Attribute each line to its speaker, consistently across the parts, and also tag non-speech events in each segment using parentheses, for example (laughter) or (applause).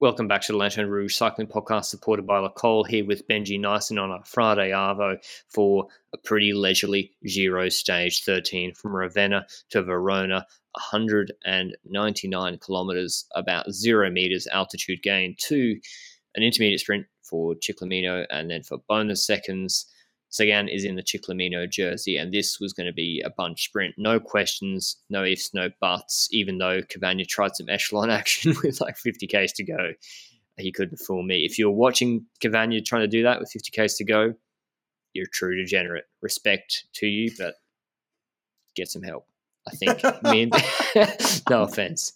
Speaker 1: Welcome back to the Lanterne Rouge Cycling Podcast, supported by Le Col, here with Benji Naesen on a Friday Arvo for a pretty leisurely Giro stage 13 from Ravenna to Verona, 199 kilometres, about zero metres altitude gain to an intermediate sprint for Ciclamino, and then for bonus seconds. Sagan is in the Ciclamino jersey, and this was going to be a bunch sprint. No questions, no ifs, no buts, even though Cavagna tried some echelon (laughs) action with like 50 Ks to go. He couldn't fool me. If you're watching Cavagna trying to do that with 50 Ks to go, you're a true degenerate. Respect to you, but get some help. I think. (laughs) (laughs) no offense.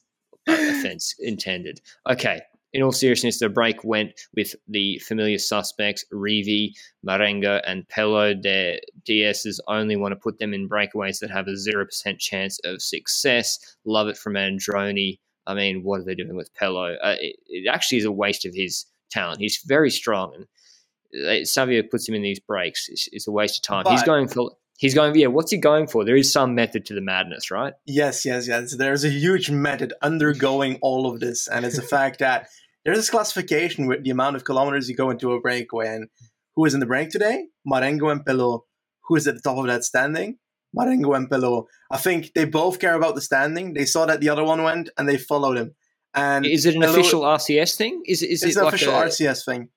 Speaker 1: Offense intended. Okay, in all seriousness, the break went with the familiar suspects, Rivi, Marengo, and Pellaud. Their DSs only want to put them in breakaways that have a 0% chance of success. Love it from Androni. I mean, what are they doing with Pellaud? Uh, it, it, actually is a waste of his talent. He's very strong, and uh, Savio puts him in these breaks. It's, it's a waste of time. But, he's going for He's going, yeah, what's he going for? There is some method to the madness, right?
Speaker 2: Yes, yes, yes. There's a huge method undergoing all of this. And it's the fact that there's this classification with the amount of kilometers you go into a breakaway. And who is in the break today? Marengo and Pellaud. Who is at the top of that standing? Marengo and Pellaud. I think they both care about the standing. They saw that the other one went and they followed him. And
Speaker 1: is it an Pellaud, official RCS thing? Is, is
Speaker 2: it's
Speaker 1: it
Speaker 2: an
Speaker 1: like
Speaker 2: official
Speaker 1: a...
Speaker 2: RCS thing.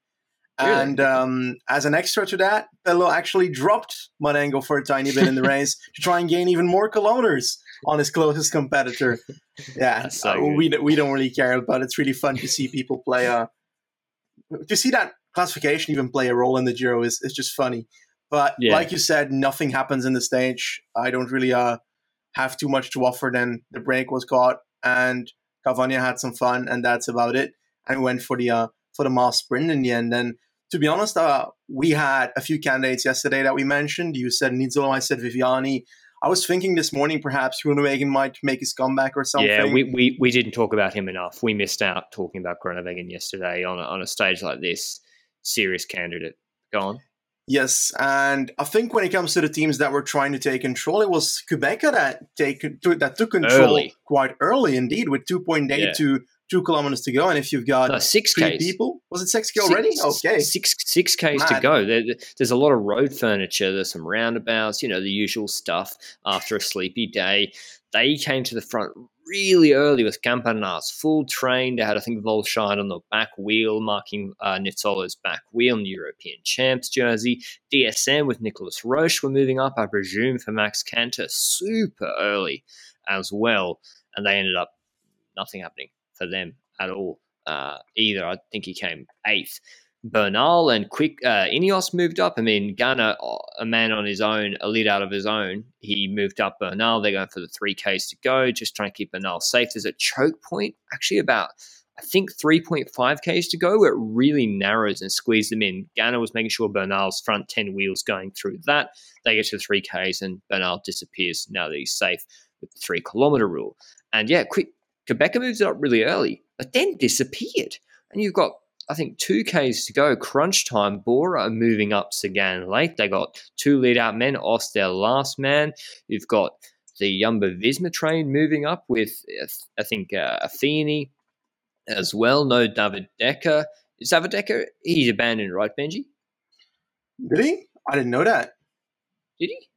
Speaker 2: Really? And um, as an extra to that, Pellaud actually dropped Marengo for a tiny bit in the (laughs) race to try and gain even more kilometers on his closest competitor. (laughs) Yeah, so uh, we we don't really care, but it's really fun to see people play. Uh, to see that classification even play a role in the Giro is is just funny. But yeah. like you said, nothing happens in the stage. I don't really uh, have too much to offer. Then the break was caught, and Cavagna had some fun, and that's about it. And went for the uh, for the mass sprint in the end. And to be honest, uh, we had a few candidates yesterday that we mentioned. You said Nizzolo, I said Viviani. I was thinking this morning perhaps Groenewegen might make his comeback or something.
Speaker 1: Yeah, we, we, we didn't talk about him enough. We missed out talking about Groenewegen yesterday on a, on a stage like this. Serious candidate. Go on.
Speaker 2: Yes, and I think when it comes to the teams that were trying to take control, it was Qhubeka that take that took control early. quite early indeed, with two point eight yeah. to two kilometers to go. And if you've got no,
Speaker 1: six
Speaker 2: Ks. people, was it six K already?
Speaker 1: Six, okay, six six Ks Mad. to go. There, there's a lot of road furniture. There's some roundabouts. You know the usual stuff. After a sleepy day, they came to the front really early with Campenaerts full train. They had, I think, Walscheid on the back wheel, marking uh, Nizzolo's back wheel in the European Champs jersey. DSM with Nicolas Roche were moving up, I presume, for Max Kanter super early as well. And they ended up nothing happening for them at all uh, either. I think he came eighth. Bernal and Quick uh, Ineos moved up. I mean, Ganna, uh, a man on his own, a lead out of his own, he moved up Bernal. They're going for the three Ks to go, just trying to keep Bernal safe. There's a choke point, actually about I think 3.5 Ks to go, where it really narrows and squeezes them in. Ganna was making sure Bernal's front 10 wheels going through that. They get to the 3 Ks and Bernal disappears now that he's safe with the 3 kilometer rule. And yeah, quick Qhubeka moves it up really early, but then disappeared. And you've got, I think, two Ks to go. Crunch time. Bora moving up Sagan late. They got two lead out men. Oss their last man. You've got the Jumbo Visma train moving up with, I think, uh, Affini as well. No David Dekker. Is David Dekker? He's abandoned, right, Benji?
Speaker 2: Did he? I didn't know that.
Speaker 1: Did he?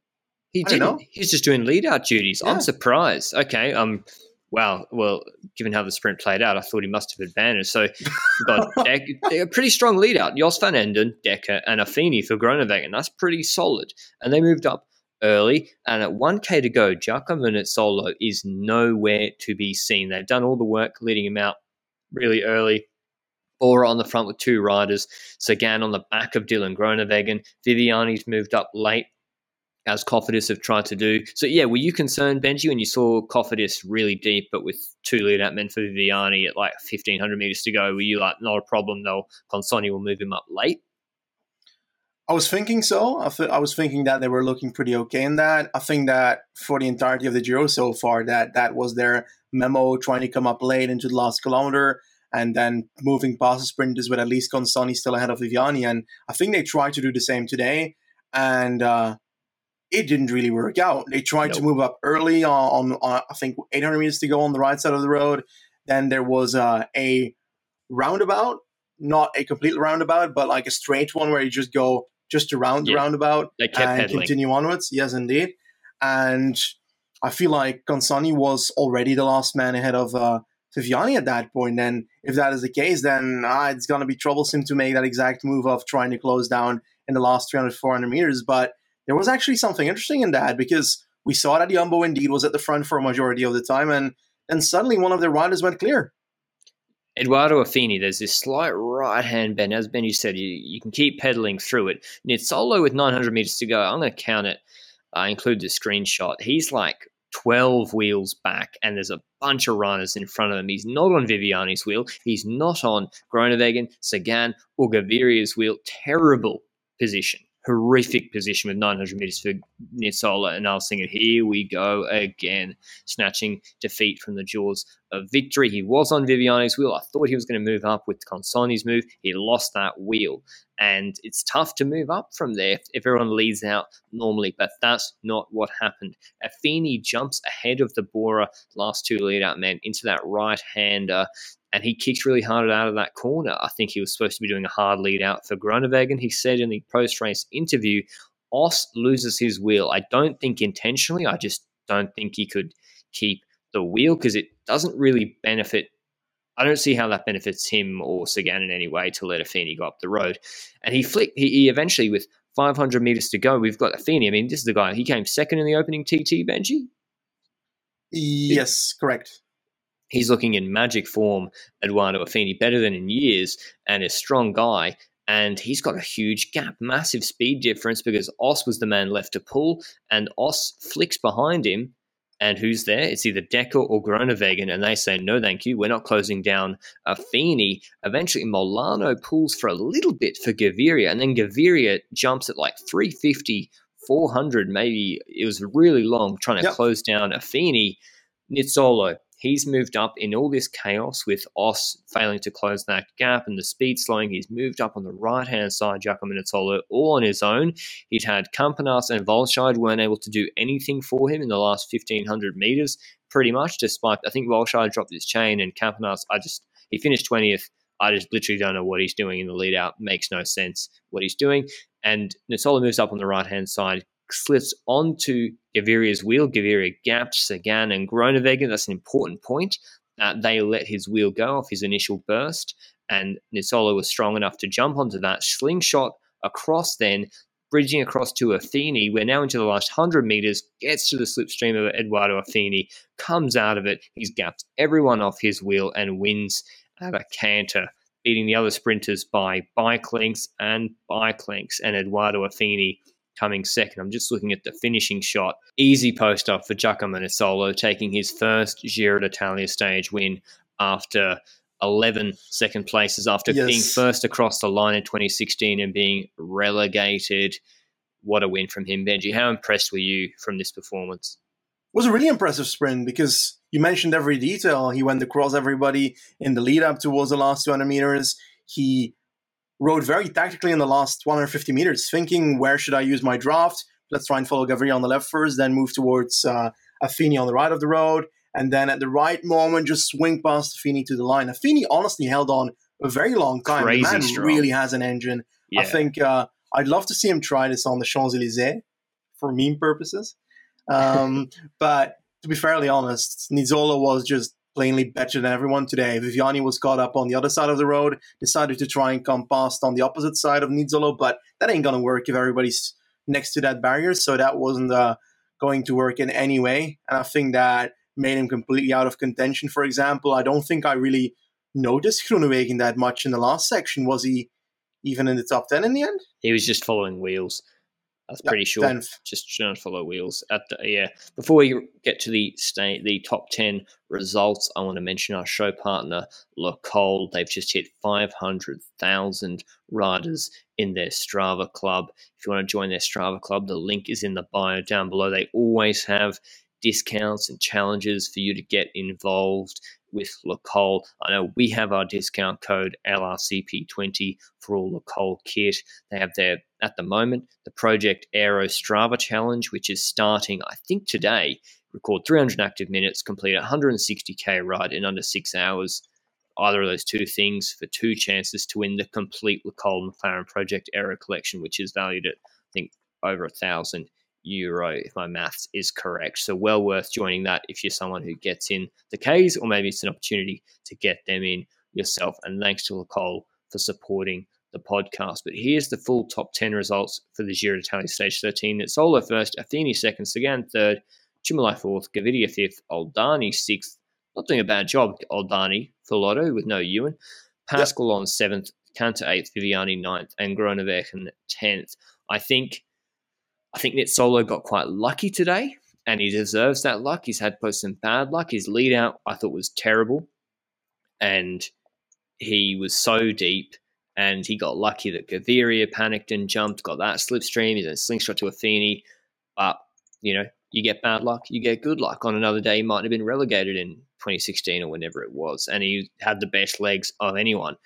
Speaker 1: He didn't. He's just doing lead out duties. Yeah. I'm surprised. Okay, um, wow, well, given how the sprint played out, I thought he must have abandoned. So (laughs) got a pretty strong lead out. Jos van Emden, Dekker, and Affini for Groenewegen. That's pretty solid. And they moved up early. And at 1K to go, Giacomo Nizzolo is nowhere to be seen. They've done all the work leading him out really early. Bora on the front with two riders. Sagan on the back of Dylan Groenewegen. Viviani's moved up late as Cofidis have tried to do. So yeah, were you concerned, Benji, when you saw Cofidis really deep, but with two lead out men for Viviani at like fifteen hundred meters to go? Were you like, not a problem though? Consonni will move him up late.
Speaker 2: I was thinking so. I, th- I was thinking that they were looking pretty okay in that. I think that for the entirety of the Giro so far, that that was their memo, trying to come up late into the last kilometer and then moving past the sprinters with at least Consonni still ahead of Viviani. And I think they tried to do the same today. And uh, it didn't really work out. They tried nope. to move up early on, on, on, I think 800 meters to go on the right side of the road. Then there was uh, a roundabout, not a complete roundabout, but like a straight one where you just go just around the roundabout
Speaker 1: and
Speaker 2: pedaling. continue onwards. Yes, indeed. And I feel like Consonni was already the last man ahead of uh, Viviani at that point. And if that is the case, then uh, it's going to be troublesome to make that exact move of trying to close down in the last 300, 400 meters. But there was actually something interesting in that because we saw that Jumbo indeed was at the front for a majority of the time. And then suddenly one of their riders went clear.
Speaker 1: Edoardo Affini, there's this slight right hand bend. As Benji said, you, you can keep pedaling through it. Nizzolo with 900 meters to go. I'm going to count it, I include the screenshot. He's like 12 wheels back, and there's a bunch of runners in front of him. He's not on Viviani's wheel. He's not on Groenewegen, Sagan, or Gaviria's wheel. Terrible position horrific position with 900 meters for Nizzolo. And I was thinking, here we go again, snatching defeat from the jaws of victory. He was on Viviani's wheel. I thought he was going to move up with Consonni's move. He lost that wheel. And it's tough to move up from there if everyone leads out normally, but that's not what happened. Affini jumps ahead of the Bora last two lead out men into that right hander and he kicked really hard out of that corner. I think he was supposed to be doing a hard lead out for Groenewegen. He said in the post race interview, Oss loses his wheel. I don't think intentionally. I just don't think he could keep the wheel because it doesn't really benefit. I don't see how that benefits him or Sagan in any way to let Affini go up the road. And he flicked. He, he eventually, with 500 meters to go, we've got Affini. I mean, this is the guy. He came second in the opening TT, Benji.
Speaker 2: Yes, correct
Speaker 1: he's looking in magic form, Edoardo Affini, better than in years, and a strong guy. And he's got a huge gap, massive speed difference because Oss was the man left to pull, and Oss flicks behind him. And who's there? It's either Dekker or Groenewegen, and they say, no, thank you, we're not closing down Affini. Eventually, Molano pulls for a little bit for Gaviria, and then Gaviria jumps at like 350, 400, maybe. It was really long trying to yep. close down Affini. Nizzolo he's moved up in all this chaos with Oss failing to close that gap and the speed slowing. He's moved up on the right hand side, Giacomo Nizzolo, all on his own. He'd had Campenaerts and Walscheid weren't able to do anything for him in the last 1500 meters, pretty much, despite I think Walscheid dropped his chain and Campenaerts, I just, he finished 20th. I just literally don't know what he's doing in the lead out. Makes no sense what he's doing. And Nizzolo moves up on the right hand side, slips onto Gaviria's wheel. Gaviria gaps Sagan and Groenewegen. That's an important point. Uh, they let his wheel go off his initial burst, and Nizzolo was strong enough to jump onto that slingshot across then, bridging across to Affini. We're now into the last 100 meters, gets to the slipstream of Edoardo Affini, comes out of it. He's gapped everyone off his wheel and wins at a canter, beating the other sprinters by bike lengths and bike lengths. And Edoardo Affini coming second. I'm just looking at the finishing shot. Easy post up for Giacomo Nizzolo, taking his first Giro d'Italia stage win after 11 second places, after yes. being first across the line in 2016 and being relegated. What a win from him, Benji. How impressed were you from this performance?
Speaker 2: It was a really impressive sprint because you mentioned every detail. He went across everybody in the lead up towards the last 200 meters. He rode very tactically in the last 150 meters, thinking where should I use my draft? Let's try and follow Gaviria on the left first, then move towards uh, Affini on the right of the road, and then at the right moment just swing past Affini to the line. Affini honestly held on a very long time. Crazy the man strong. really has an engine. Yeah. I think uh, I'd love to see him try this on the Champs Elysees for meme purposes. Um, (laughs) but to be fairly honest, Nizzolo was just plainly better than everyone today. Viviani was caught up on the other side of the road, decided to try and come past on the opposite side of Nizzolo, but that ain't gonna work if everybody's next to that barrier. So that wasn't uh, going to work in any way. And I think that made him completely out of contention. For example, I don't think I really noticed Groenewegen that much in the last section. Was he even in the top 10 in the end?
Speaker 1: He was just following wheels. That's pretty sure. Tenth. Just trying to follow wheels. At the, yeah. Before we get to the state, the top ten results, I want to mention our show partner, Le Col. They've just hit five hundred thousand riders in their Strava club. If you want to join their Strava club, the link is in the bio down below. They always have discounts and challenges for you to get involved with Le Col. I know we have our discount code LRCP20 for all Le Col kit. They have their, at the moment, the Project Aero Strava Challenge, which is starting, I think, today. Record 300 active minutes, complete 160k ride in under six hours. either of those two things for two chances to win the complete Le Col McLaren Project Aero Collection, which is valued at, I think, over a thousand euro if my maths is correct. So well worth joining that if you're someone who gets in the K's, or maybe it's an opportunity to get them in yourself. And thanks to Le Col for supporting the podcast. But here's the full top 10 results for the Giro d'Italia Stage 13. Nizzolo first, Affini second, Sagan third, Cimolai fourth, Gaviria fifth, Oldani sixth. Not doing a bad job, Oldani for Lotto with no Ewan. Pascal yep. on seventh, Kanter eighth, Viviani ninth, and Groenewegen tenth. I think I think Nizzolo got quite lucky today, and he deserves that luck. He's had post some bad luck. His lead out I thought was terrible, and he was so deep and he got lucky that Gaviria panicked and jumped, got that slipstream. He's a slingshot to Affini. But, you know, you get bad luck, you get good luck. On another day, he might have been relegated in 2016 or whenever it was. And he had the best legs of anyone.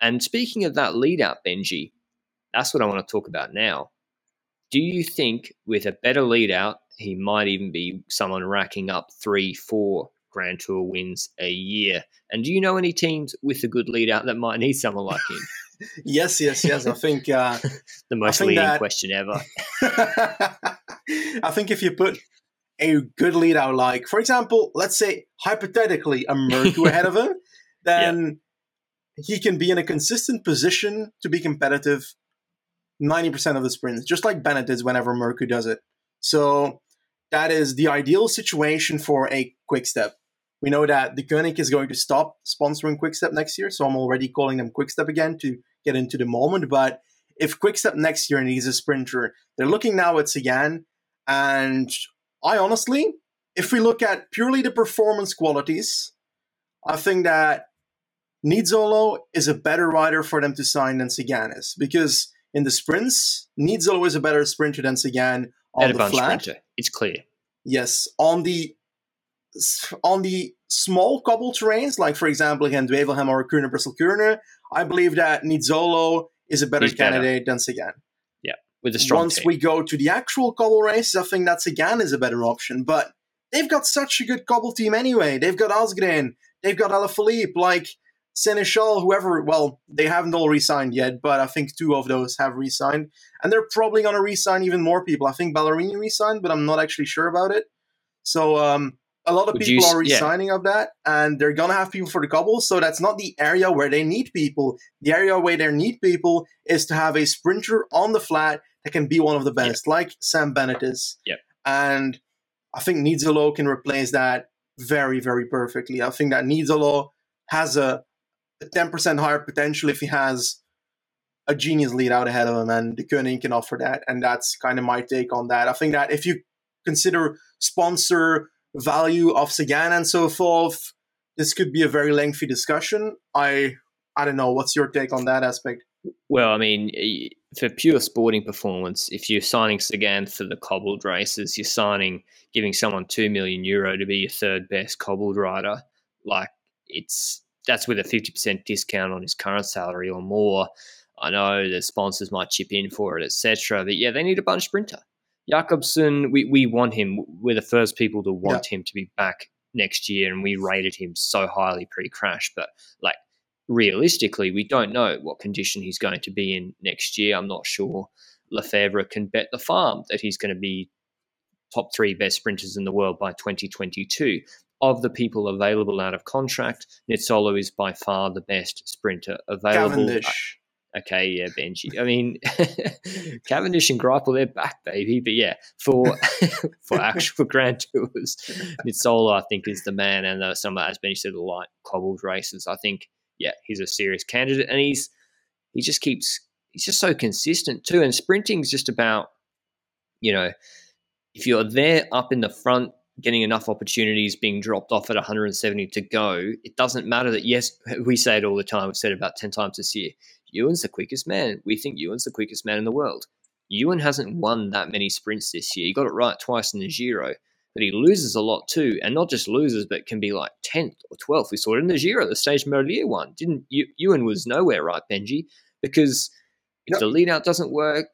Speaker 1: And speaking of that lead out, Benji, that's what I want to talk about now. Do you think with a better lead out, he might even be someone racking up three, four Grand Tour wins a year? And do you know any teams with a good lead out that might need someone like him? (laughs)
Speaker 2: yes, yes, yes. I think uh, (laughs)
Speaker 1: the most leading that, question ever. (laughs)
Speaker 2: I think if you put a good lead out, like for example, let's say hypothetically a Mørkøv ahead of him, then yeah. he can be in a consistent position to be competitive 90% of the sprints, just like Bennett does whenever Mørkøv does it. So that is the ideal situation for a quick step. We know that Deceuninck is going to stop sponsoring Quickstep next year, so I'm already calling them Quickstep again to get into the moment. But if Quickstep next year needs a sprinter, they're looking now at Sagan. And I honestly, if we look at purely the performance qualities, I think that Nizzolo is a better rider for them to sign than Sagan is. Because in the sprints, Nizzolo is a better sprinter than Sagan on the flat. Sprinter.
Speaker 1: It's clear.
Speaker 2: Yes. On the on the small cobble terrains, like for example, again, Dwevelgem or Kuurne Brussel Kuurne, I believe that Nizzolo is a better He's candidate better. than Sagan.
Speaker 1: Yeah, with a strong.
Speaker 2: Once
Speaker 1: team.
Speaker 2: we go to the actual cobble races, I think that Sagan is a better option. But they've got such a good cobble team anyway. They've got Asgreen, they've got Alaphilippe, like Sénéchal, whoever. Well, they haven't all re-signed yet, but I think two of those have re-signed, and they're probably going to re-sign even more people. I think Ballerini re-signed, but I'm not actually sure about it. So um, a lot of Would people you, are resigning yeah. of that, and they're gonna have people for the cobbles. So that's not the area where they need people. The area where they need people is to have a sprinter on the flat that can be one of the best, yeah. like Sam Bennett is.
Speaker 1: Yeah.
Speaker 2: And I think Nizzolo can replace that very, very perfectly. I think that Nizzolo has a 10% higher potential if he has a genius lead out ahead of him, and Deceuninck can offer that. And that's kind of my take on that. I think that if you consider sponsor value of Sagan and so forth. This could be a very lengthy discussion. I I don't know. What's your take on that aspect?
Speaker 1: Well, I mean, for pure sporting performance, if you're signing Sagan for the cobbled races, you're signing giving someone two million euro to be your third best cobbled rider. Like it's that's with a fifty percent discount on his current salary or more. I know the sponsors might chip in for it, etc. But yeah, they need a bunch sprinter. Jakobsen, we, we want him. We're the first people to want him to be back next year, and we rated him so highly pre crash. But like realistically, we don't know what condition he's going to be in next year. I'm not sure Lefevere can bet the farm that he's going to be top three best sprinters in the world by 2022. Of the people available out of contract, Nizzolo is by far the best sprinter available.
Speaker 2: Cavendish.
Speaker 1: Okay, yeah, Benji. I mean, (laughs) Cavendish and Greipel, they're back, baby. But yeah, for (laughs) for actual Grand Tours, Nizzolo, I think, is the man. And uh, some, as Benji said, the light cobbled races. I think, yeah, he's a serious candidate, and he's he just keeps he's just so consistent too. And sprinting is just about, you know, if you're there up in the front, getting enough opportunities being dropped off at 170 to go, it doesn't matter that, yes, we say it all the time. We've said it about 10 times this year. Ewan's the quickest man. We think Ewan's the quickest man in the world. Ewan hasn't won that many sprints this year. He got it right twice in the Giro, but he loses a lot too, and not just loses, but can be like tenth or twelfth. We saw it in the Giro, the stage Merlier one. Didn't Ewan was nowhere, right, Benji? Because if the lead out doesn't work,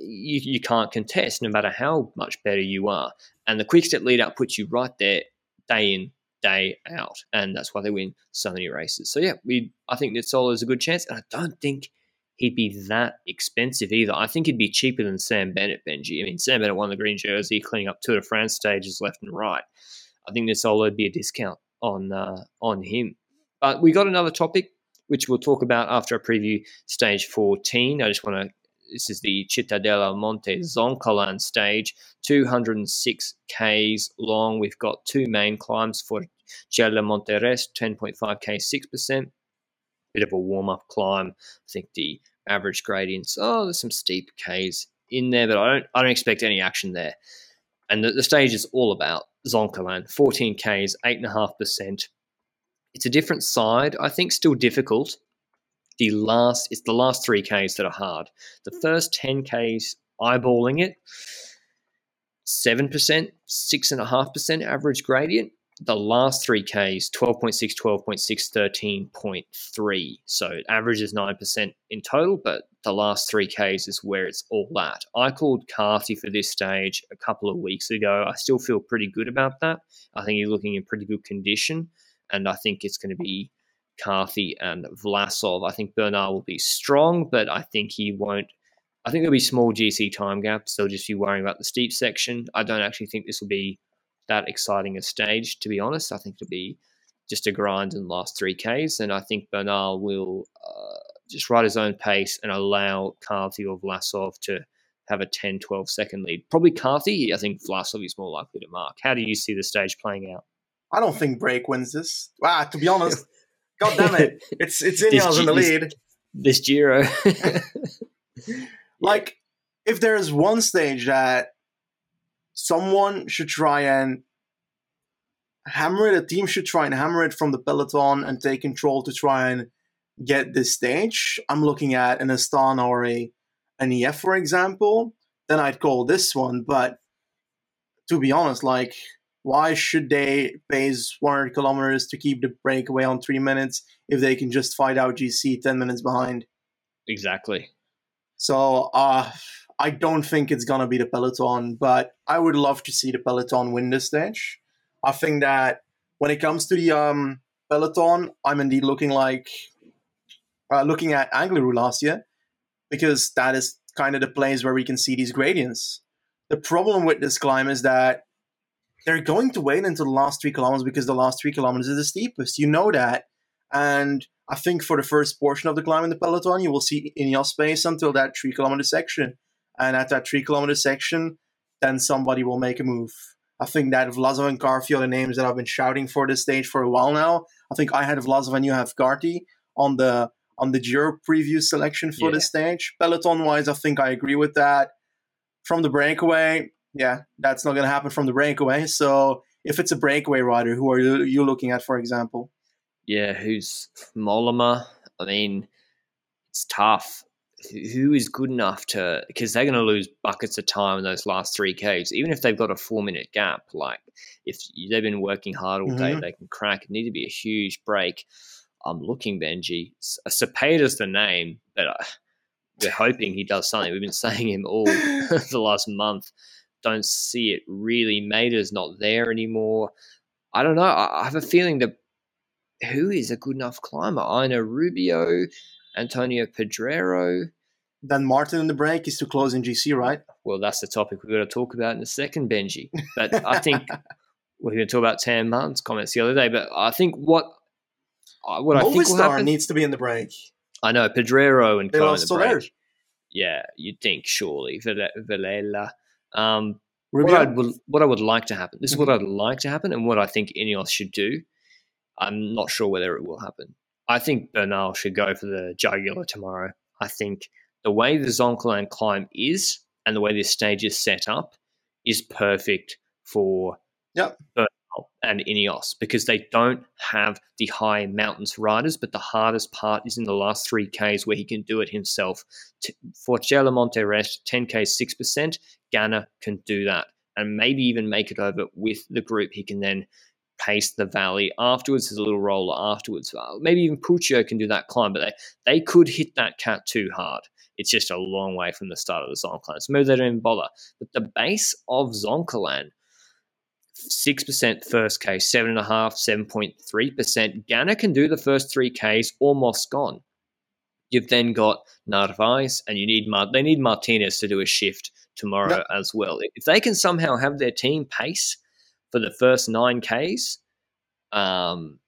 Speaker 1: you, you can't contest, no matter how much better you are. And the quick step lead out puts you right there, day in, day out, and that's why they win so many races. So yeah, we I think Nizzolo is a good chance, and I don't think he'd be that expensive either. I think he'd be cheaper than Sam Bennett, Benji. I mean, Sam Bennett won the green jersey, cleaning up Tour de France stages left and right. I think Nizzolo would be a discount on uh, on him. But we got another topic which we'll talk about after I preview stage 14. I just want to this is the Cittadella Monte Zoncolan stage, 206 Ks long. We've got two main climbs Forcella Monte Rest, 10.5K, 6%. Bit of a warm up climb. I think the average gradients, oh, there's some steep Ks in there, but I don't, I don't expect any action there. And the, the stage is all about Zoncolan, 14 Ks, 8.5%. It's a different side, I think, still difficult the last it's the last three Ks that are hard. The hmm. first 10 Ks eyeballing it, seven percent, six and a half percent average gradient. The last three Ks, 12.6, 12.6, 13.3. So it averages 9% in total, but the last three Ks is where it's all at. I called Carthy for this stage a couple of weeks ago. I still feel pretty good about that. I think he's looking in pretty good condition, and I think it's going to be Carthy and Vlasov. I think Bernal will be strong, but I think he won't. I think there'll be small GC time gaps. They'll just be worrying about the steep section. I don't actually think this will be that exciting a stage, to be honest. I think it'll be just a grind in the last three Ks, and I think Bernal will uh, just ride his own pace and allow Carthy or Vlasov to have a 10, 12 second lead. Probably Carthy. I think Vlasov is more likely to mark. How do you see the stage playing out?
Speaker 2: I don't think Break wins this. Wow, to be honest, God damn it! (laughs) It's it's Ineos in the lead.
Speaker 1: This, Giro. (laughs)
Speaker 2: like, if there's one stage that someone should try and hammer it, a team should try and hammer it from the peloton and take control to try and get this stage. I'm looking at an Astana or a an EF, for example. Then I'd call this one. But to be honest, like why should they pace 100 kilometers to keep the breakaway on three minutes if they can just fight out GC 10 minutes behind?
Speaker 1: Exactly.
Speaker 2: So uh, I don't think it's going to be the Peloton, but I would love to see the Peloton win this stage. I think that when it comes to the um, Peloton, I'm indeed looking like uh, looking at Angliru last year because that is kind of the place where we can see these gradients. The problem with this climb is that they're going to wait until the last three kilometers because the last three kilometers is the steepest. You know that. And I think for the first portion of the climb in the peloton, you will see in your space until that three kilometer section. And at that three kilometer section, then somebody will make a move. I think that Vlasov and Carthy are the names that I've been shouting for this stage for a while now. I think I had Vlasov and you have Carthy on the on the Giro preview selection for yeah. this stage. Peloton wise, I think I agree with that. From the breakaway, yeah, that's not going to happen from the breakaway. So if it's a breakaway rider, who are you, you looking at, for example?
Speaker 1: Yeah, who's Mollema? I mean, it's tough. Who is good enough to? Because they're going to lose buckets of time in those last three Ks, even if they've got a four minute gap. Like if they've been working hard all day, mm-hmm. they can crack. It need to be a huge break. I'm looking Benji. Cepeda's the name, but uh, we're hoping he does something. We've been (laughs) saying him all (laughs) (laughs) the last month don't see it really. Mader's not there anymore. I don't know. I, have a feeling that who is a good enough climber? I know Rubio, Antonio Pedrero.
Speaker 2: Dan Martin in the break is too close in GC, right?
Speaker 1: Well, that's the topic we're going to talk about in a second, Benji. But I (laughs) think we're going to talk about Dan Martin's comments the other day. But I think what uh, what
Speaker 2: Movistar
Speaker 1: I think will happen,
Speaker 2: needs to be in the break.
Speaker 1: I know Pedrero and Co in the break. There. Yeah, you'd think surely Villella. Um, what, I would, what I would like to happen. This is what mm-hmm. I'd like to happen, and what I think Ineos should do. I'm not sure whether it will happen. I think Bernal should go for the jugular tomorrow. I think the way the Zoncolan climb is and the way this stage is set up is perfect for
Speaker 2: yep
Speaker 1: and Ineos because they don't have the high mountains riders, but the hardest part is in the last three Ks where he can do it himself. Forcella Monte Rest, 10K 6%, Ganna can do that and maybe even make it over with the group. He can then pace the valley afterwards. A little roller afterwards. Uh, maybe even Puccio can do that climb, but they, they could hit that cat too hard. It's just a long way from the start of the Zoncolan. So maybe they don't even bother. But the base of Zoncolan 6% first case, 7.5%, 7.3%. Ganna can do the first three Ks almost gone. You've then got Narvaez, and you need Mar- they need Martinez to do a shift tomorrow yep. as well. If they can somehow have their team pace for the first nine Ks, um,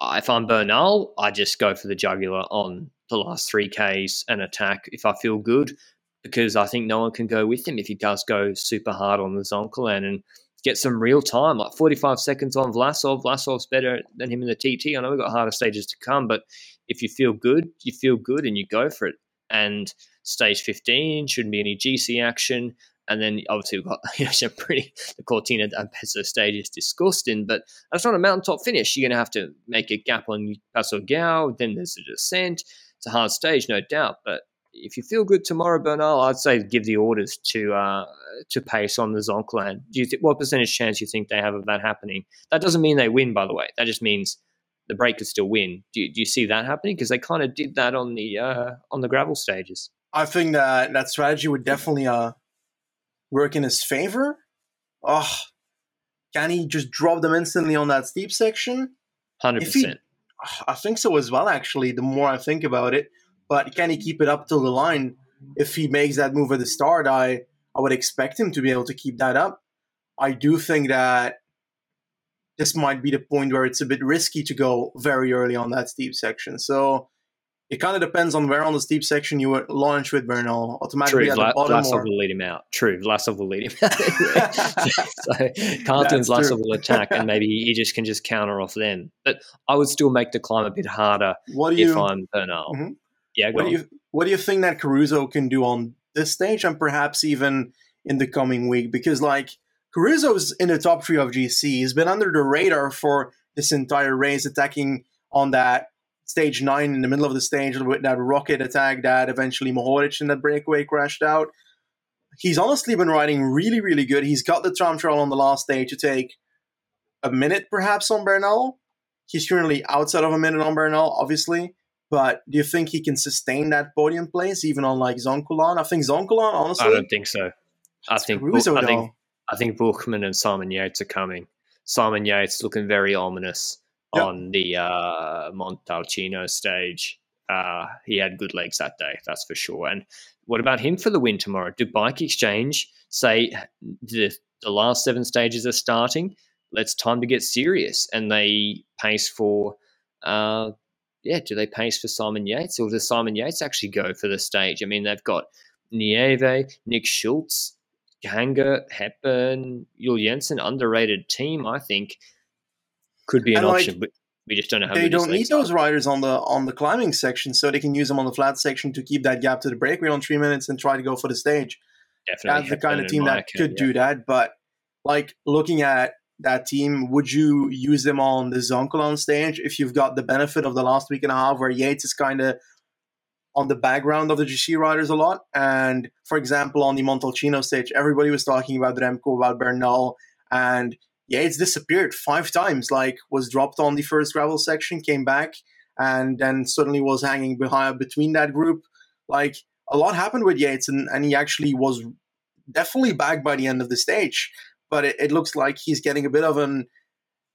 Speaker 1: if I'm Bernal, I just go for the jugular on the last three Ks and attack if I feel good, because I think no one can go with him if he does go super hard on the Zoncolan and get some real time, like 45 seconds on Vlasov. Vlasov's better than him in the TT. I know we've got harder stages to come, but if you feel good, you feel good and you go for it. And stage 15 shouldn't be any GC action. And then obviously we've got (laughs) you know, some pretty the Cortina d'Ampezzo stage is disgusting, but that's not a mountaintop finish. You're going to have to make a gap on Passo Giau. Then there's a descent. It's a hard stage, no doubt. But if you feel good tomorrow, Bernal, I'd say give the orders to uh, to pace on the Zoncolan. Do you th- what percentage chance do you think they have of that happening? That doesn't mean they win, by the way. That just means the break could still win. Do you, do you see that happening? Because they kind of did that on the uh, on the gravel stages.
Speaker 2: I think that that strategy would definitely uh, work in his favor. Oh, can he just drop them instantly on that steep section?
Speaker 1: Hundred percent.
Speaker 2: I think so as well. Actually, the more I think about it, but can he keep it up till the line? If he makes that move at the start, I I would expect him to be able to keep that up. I do think that this might be the point where it's a bit risky to go very early on that steep section. So it kind of depends on where on the steep section you launch with Bernal. Automatically True, at the bottom.
Speaker 1: Vlasov or... will lead him out. True, Vlasov will lead him out. (laughs) (laughs) so Carlton's Vlasov will attack, and maybe (laughs) he just can just counter off them. But I would still make the climb a bit harder what do you, if I'm Bernal. Mm-hmm. Yeah,
Speaker 2: what do you what do you think that Caruso can do on this stage, and perhaps even in the coming week? Because like Caruso's in the top three of GC. He's been under the radar for this entire race, attacking on that stage nine in the middle of the stage with that rocket attack that eventually Mohoric in that breakaway crashed out. He's honestly been riding really, really good. He's got the time trial on the last day to take a minute perhaps on Bernal. He's currently outside of a minute on Bernal, obviously. But do you think he can sustain that podium place even on like Zoncolan? I think Zoncolan, honestly. I
Speaker 1: don't think so. I think Caruso, I think I think Buchmann and Simon Yates are coming. Simon Yates looking very ominous yep. on the uh, Montalcino stage. Uh, he had good legs that day, that's for sure. And what about him for the win tomorrow? Do Bike Exchange say the, the last seven stages are starting? Let's time to get serious. And they pace for, uh, yeah, do they pace for Simon Yates or does Simon Yates actually go for the stage? I mean, they've got Nieve, Nick Schultz, Hanger, Hepburn, Juul Jensen, underrated team, I think, could be an option. But we just don't know how
Speaker 2: they don't need those riders on the on the climbing section, so they can use them on the flat section to keep that gap to the breakaway on three minutes and try to go for the stage. Definitely, that's the kind of team that could yeah. do that. But like looking at that team, would you use them on the Zoncolan stage if you've got the benefit of the last week and a half where Yates is kind of on the background of the GC riders a lot. And for example, on the Montalcino stage, everybody was talking about Remco, about Bernal, and Yates disappeared five times. Like was dropped on the first gravel section, came back, and then suddenly was hanging behind between that group. Like a lot happened with Yates, and, and he actually was definitely back by the end of the stage. But it, it looks like he's getting a bit of an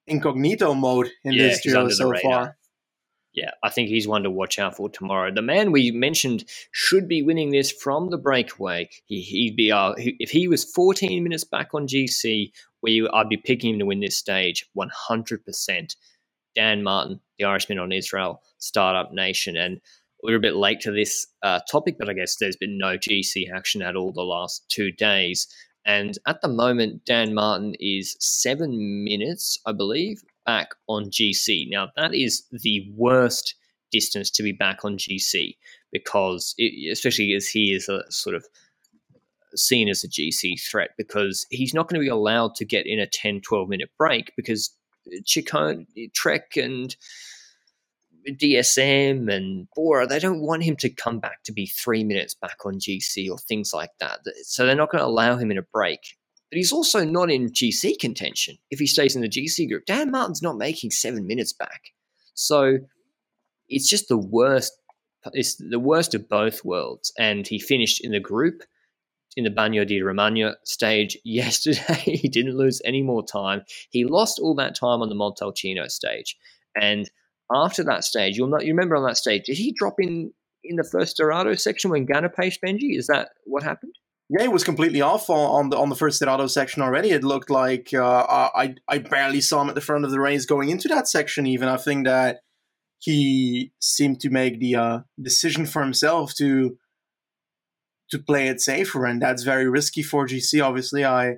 Speaker 2: incognito mode in yeah, this Giro so far
Speaker 1: yeah, I think he's one to watch out for tomorrow. The man we mentioned should be winning this from the breakaway. He, would be uh, if he was 14 minutes back on GC, we I'd be picking him to win this stage 100%. Dan Martin, the Irishman on Israel Startup Nation, and a little bit late to this uh, topic, but I guess there's been no GC action at all the last two days. And at the moment, Dan Martin is seven minutes, I believe, back on GC. Now, that is the worst distance to be back on GC because, it, especially as he is a sort of seen as a GC threat, because he's not going to be allowed to get in a 10, 12 minute break because Ciccone, Trek, and DSM and Bora, they don't want him to come back to be three minutes back on GC or things like that. So they're not going to allow him in a break but he's also not in GC contention if he stays in the GC group. Dan Martin's not making seven minutes back. So it's just the worst. It's the worst of both worlds. And he finished in the group in the Bagno di Romagna stage (laughs) yesterday. he didn't lose any more time. He lost all that time on the Montalcino stage. And after that stage, you'll not you remember on that stage, did he drop in in the first Dorado section when paced Benji? Is that what happened?
Speaker 2: Yeah, it was completely off on the on the first Dorado section already. It looked like uh, I I barely saw him at the front of the race going into that section. Even I think that he seemed to make the uh, decision for himself to to play it safer, and that's very risky for GC. Obviously, I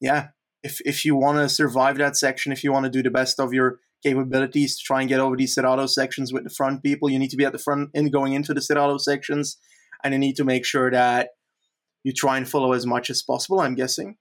Speaker 2: yeah, if if you want to survive that section, if you want to do the best of your capabilities to try and get over these sterrato sections with the front people, you need to be at the front in going into the sterrato sections, and you need to make sure that you try and follow as much as possible. I'm guessing.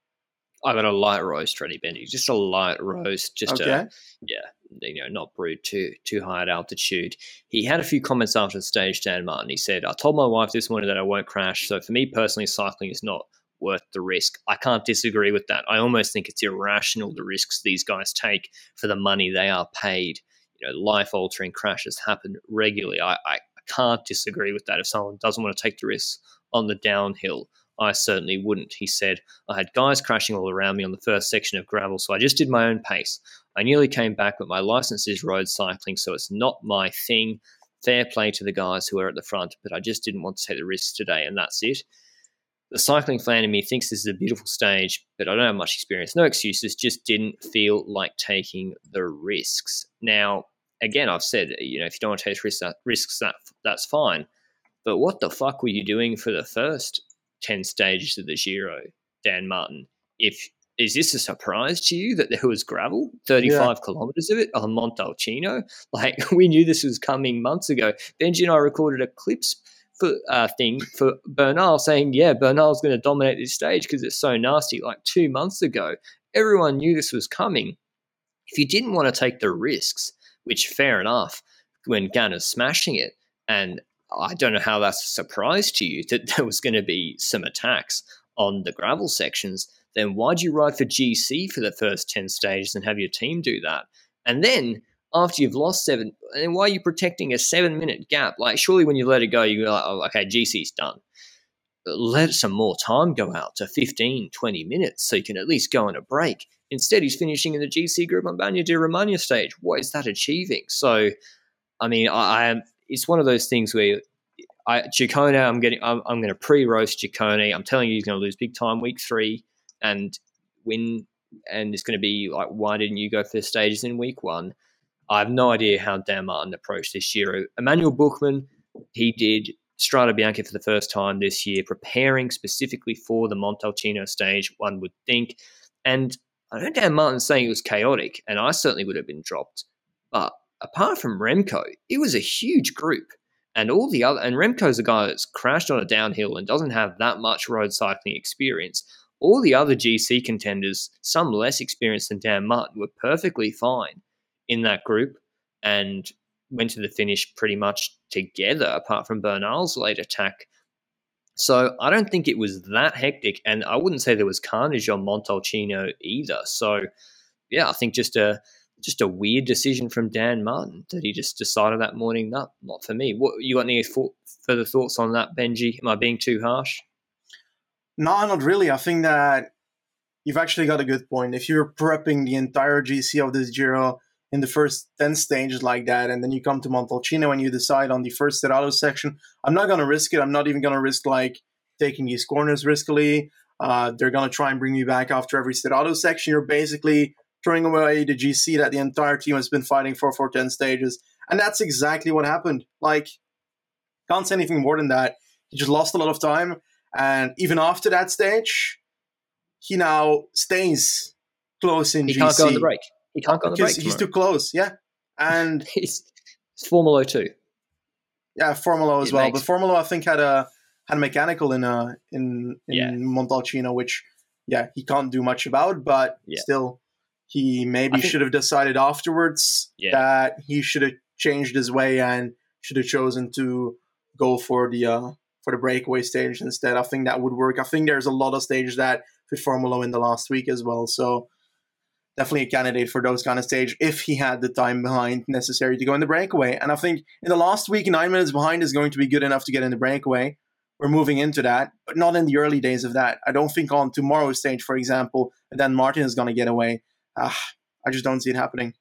Speaker 1: I got a light roast ready, Bendy. Just a light roast, just okay. a yeah, you know, not brewed too too high at altitude. He had a few comments after the stage, Dan Martin. He said, "I told my wife this morning that I won't crash. So for me personally, cycling is not worth the risk. I can't disagree with that. I almost think it's irrational the risks these guys take for the money they are paid. You know, life altering crashes happen regularly. I, I can't disagree with that. If someone doesn't want to take the risks on the downhill." I certainly wouldn't. He said, I had guys crashing all around me on the first section of gravel, so I just did my own pace. I nearly came back, but my license is road cycling, so it's not my thing. Fair play to the guys who are at the front, but I just didn't want to take the risks today, and that's it. The cycling fan in me thinks this is a beautiful stage, but I don't have much experience. No excuses, just didn't feel like taking the risks. Now, again, I've said, you know, if you don't want to take risks, risks that, that's fine. But what the fuck were you doing for the first 10 stages of the Giro, Dan Martin. If is this a surprise to you that there was gravel, 35 yeah. kilometers of it on Montalcino? (laughs) Like (laughs) we knew this was coming months ago. Benji and I recorded a clips for, uh, thing for Bernal saying, yeah, Bernal's going to dominate this stage because it's so nasty. Like two months ago, everyone knew this was coming. If you didn't want to take the risks, which fair enough, when Ganna's smashing it, and I don't know how that's a surprise to you that (laughs) there was going to be some attacks on the gravel sections. Then why'd you ride for GC for the first 10 stages and have your team do that? And then after you've lost seven, and why are you protecting a seven minute gap? Like, surely when you let it go, you go, like, oh, okay, GC's done. Let some more time go out to 15, 20 minutes so you can at least go on a break. Instead, he's finishing in the GC group on Bagno di Romagna stage. What is that achieving? So, I mean, I, I am it's one of those things where I Ciccone, I'm getting, I'm, I'm going to pre-roast Ciccone. I'm telling you, he's going to lose big time week three and win. And it's going to be like, why didn't you go for the stages in week one? I have no idea how Dan Martin approached this year. Emmanuel Buchmann, he did Strada Bianca for the first time this year, preparing specifically for the Montalcino stage, one would think. And I know Dan Martin's saying it was chaotic, and I certainly would have been dropped. But apart from Remco, it was a huge group. And all the other, and Remco's a guy that's crashed on a downhill and doesn't have that much road cycling experience. All the other GC contenders, some less experienced than Dan Martin, were perfectly fine in that group and went to the finish pretty much together, apart from Bernal's late attack. So I don't think it was that hectic, and I wouldn't say there was carnage on Montalcino either. So yeah, I think just a just a weird decision from Dan Martin that he just decided that morning, no, not for me. What you got any further thoughts on that, Benji? Am I being too harsh?
Speaker 2: No, not really. I think that you've actually got a good point. If you're prepping the entire GC of this Giro in the first 10 stages like that, and then you come to Montalcino and you decide on the first sterrato section, I'm not going to risk it. I'm not even going to risk like taking these corners riskily. Uh, they're going to try and bring me back after every sterrato section. You're basically throwing away the GC that the entire team has been fighting for for 10 stages. And that's exactly what happened. Like, can't say anything more than that. He just lost a lot of time. And even after that stage, he now stays close in
Speaker 1: he
Speaker 2: GC.
Speaker 1: He can't go on the break. He can't go on the break.
Speaker 2: He's too close, yeah. And (laughs)
Speaker 1: it's, it's Formolo 2.
Speaker 2: Yeah, Formolo as it well. Makes... But Formolo, I think, had a had a mechanical in uh in in yeah. Montalcino, which yeah, he can't do much about, but yeah. still he maybe think, should have decided afterwards yeah. that he should have changed his way and should have chosen to go for the uh, for the breakaway stage instead. I think that would work. I think there's a lot of stages that fit Formolo in the last week as well. So definitely a candidate for those kind of stage if he had the time behind necessary to go in the breakaway. And I think in the last week, nine minutes behind is going to be good enough to get in the breakaway. we're moving into that, but not in the early days of that. I don't think on tomorrow's stage, for example, Dan Martin is going to get away. Uh, I just don't see it happening.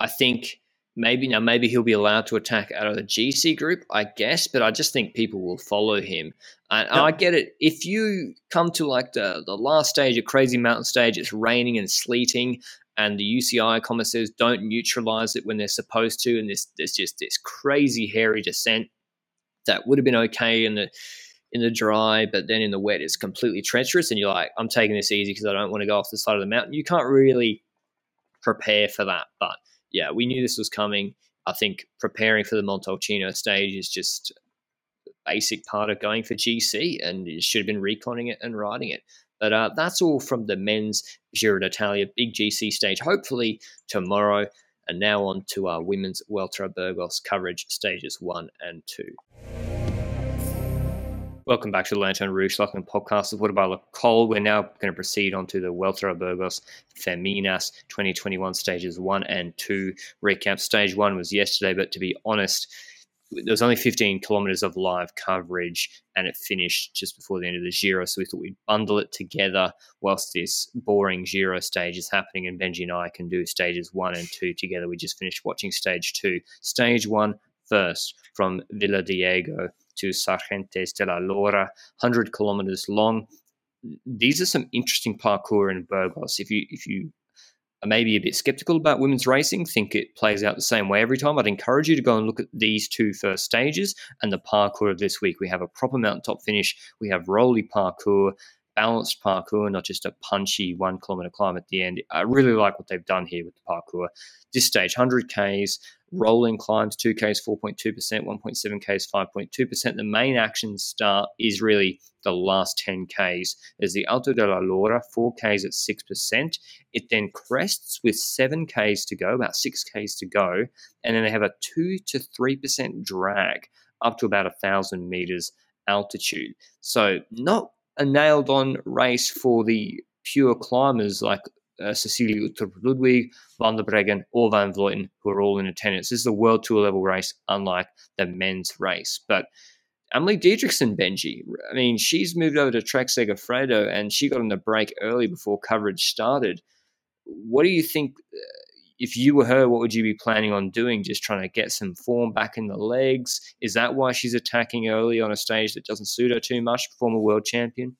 Speaker 1: I think maybe now maybe he'll be allowed to attack out of the GC group, I guess, but I just think people will follow him. And yep. I get it. If you come to like the the last stage, a crazy mountain stage, it's raining and sleeting, and the UCI commissars don't neutralize it when they're supposed to, and this there's just this crazy hairy descent that would have been okay in the in the dry, but then in the wet it's completely treacherous, and you're like, I'm taking this easy because I don't want to go off the side of the mountain. You can't really prepare for that, but yeah, we knew this was coming. I think preparing for the Montalcino stage is just basic part of going for GC, and you should have been reconning it and riding it. But uh, that's all from the men's Giro d'Italia big GC stage. Hopefully tomorrow. And now on to our women's Vuelta Burgos coverage stages one and two. Welcome back to the Lanterne Rouge Cycling Podcast of What About Le Col. We're now going to proceed on to the Vuelta Burgos Feminas 2021 stages one and two. Recap stage one was yesterday, but to be honest, there was only 15 kilometers of live coverage and it finished just before the end of the Giro. So we thought we'd bundle it together whilst this boring Giro stage is happening. And Benji and I can do stages one and two together. We just finished watching stage two. Stage one first from Villadiego to Sargentes de la Lora, 100 kilometers long. These are some interesting parcours in Burgos. If you if you are maybe a bit skeptical about women's racing, think it plays out the same way every time, I'd encourage you to go and look at these two first stages and the parcours of this week. We have a proper mountaintop finish. We have rolly parcours balanced parcours, not just a punchy one kilometer climb at the end. I really like what they've done here with the parcours. This stage, 100 Ks, rolling climbs, 2Ks 4.2%, 1.7Ks 5.2%. The main action start is really the last 10Ks. There's the Alto de la Lora, 4Ks at 6%. It then crests with 7Ks to go, about 6Ks to go, and then they have a 2 to 3% drag up to about 1,000 meters altitude. So, not a nailed on race for the pure climbers like uh, Cecilia Uttrup Ludwig, Van der Breggen, or Van Vleuten, who are all in attendance. This is a World Tour level race, unlike the men's race. But Amalie Dideriksen, Benji, I mean, she's moved over to Trek Segafredo and she got on the break early before coverage started. What do you think? Uh, if you were her, what would you be planning on doing? Just trying to get some form back in the legs? Is that why she's attacking early on a stage that doesn't suit her too much, former world champion?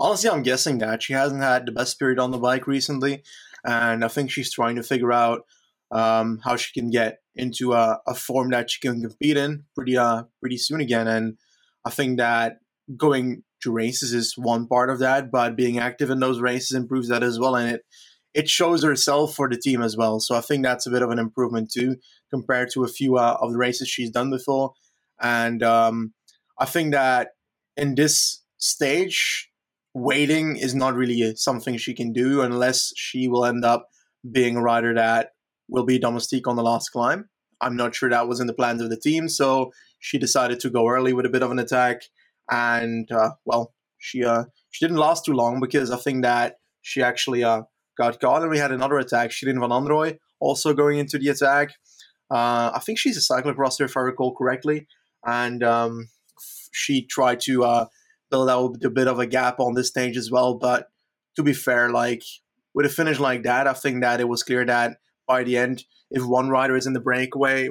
Speaker 2: Honestly, I'm guessing that she hasn't had the best period on the bike recently, and I think she's trying to figure out um, how she can get into a, a, form that she can compete in pretty uh pretty soon again. And I think that going to races is one part of that, but being active in those races improves that as well, and it it shows herself for the team as well. So I think that's a bit of an improvement too compared to a few uh, of the races she's done before. And um, I think that in this stage, waiting is not really something she can do unless she will end up being a rider that will be domestique on the last climb. I'm not sure that was in the plans of the team, so she decided to go early with a bit of an attack, and uh, well, she uh, she didn't last too long because I think that she actually uh, got caught, and we had another attack. Shirin van Anrooij also going into the attack. Uh, I think she's a cyclocrosser, if I recall correctly, and um, she tried to uh, build out a bit of a gap on this stage as well. But to be fair, like with a finish like that, I think that it was clear that by the end, if one rider is in the breakaway,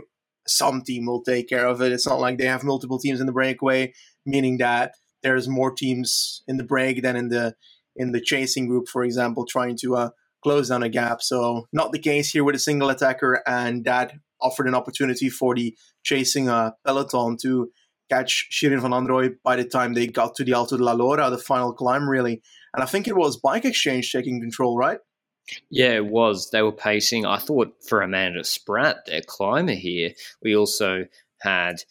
Speaker 2: some team will take care of it. It's not like they have multiple teams in the breakaway, meaning that there's more teams in the break than in the in the chasing group, for example, trying to uh, close down a gap. So not the case here with a single attacker, and that offered an opportunity for the chasing uh, peloton to catch Shirin van Anrooij by the time they got to the Alto de la Lora, the final climb, really. And I think it was Bike Exchange taking control, right?
Speaker 1: Yeah, it was. They were pacing. I thought for Amanda Spratt, their climber here, we also had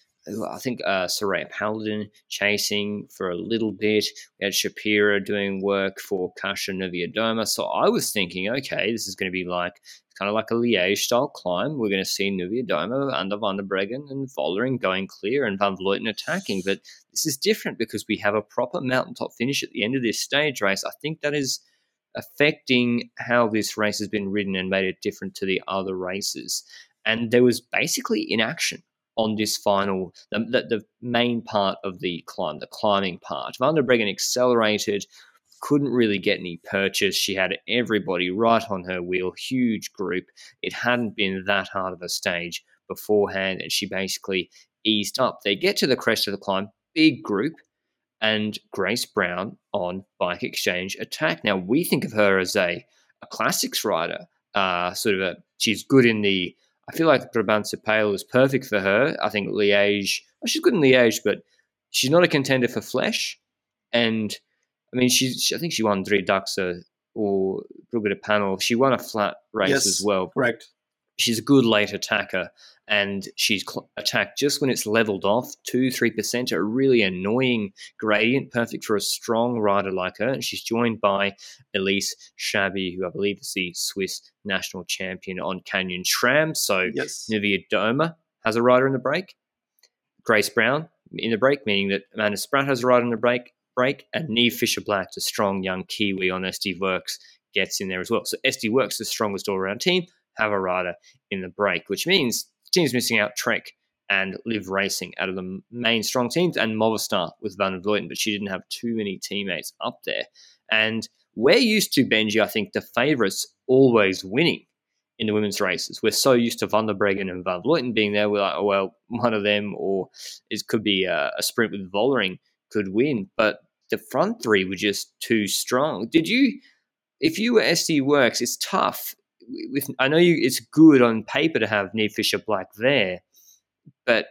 Speaker 1: I think uh, Paladin chasing for a little bit. We had Shapira doing work for Kasia Niewiadoma. So I was thinking, okay, this is going to be like kind of like a Liège style climb. We're going to see Niewiadoma under Van der Breggen and Vollering going clear and Van Vleuten attacking. But this is different because we have a proper mountaintop finish at the end of this stage race. I think that is affecting how this race has been ridden and made it different to the other races. And there was basically inaction on this final, the, the, main part of the climb, the climbing part. Van der Breggen accelerated, couldn't really get any purchase. She had everybody right on her wheel, huge group. It hadn't been that hard of a stage beforehand, and she basically eased up. They get to the crest of the climb, big group, and Grace Brown on Bike Exchange attack. Now we think of her as a, a classics rider, uh, sort of a she's good in the. I feel like Brabantse Pijl is perfect for her. I think Liège, well, she's good in Liège, but she's not a contender for Flèche. And I mean, she's I think she won Driedaagse uh, or Brugge-De Panne. She won a flat race
Speaker 2: yes,
Speaker 1: as well.
Speaker 2: Correct
Speaker 1: she's a good late attacker and she's cl- attacked just when it's leveled off, 2 3%, a really annoying gradient, perfect for a strong rider like her. And she's joined by Elise Chabbey, who I believe is the Swiss national champion on Canyon SRAM. So
Speaker 2: yes.
Speaker 1: Niewiadoma has a rider in the break, Grace Brown in the break, meaning that Amanda Spratt has a rider in the break, break and Niamh Fisher Black, a strong young Kiwi on SD Worx, gets in there as well. So SD Worx, the strongest all around team have a rider in the break, which means team's missing out Trek and Liv Racing out of the main strong teams and Movistar with Van Vleuten, but she didn't have too many teammates up there. And we're used to, Benji, I think, the favourites always winning in the women's races. We're so used to Van der Breggen and Van Vleuten being there. We're like, oh, well, one of them, or it could be a, a sprint with Vollering could win. But the front three were just too strong. Did you, if you were SD Worx, it's tough with I know you, it's good on paper to have Niamh Fisher Black there, but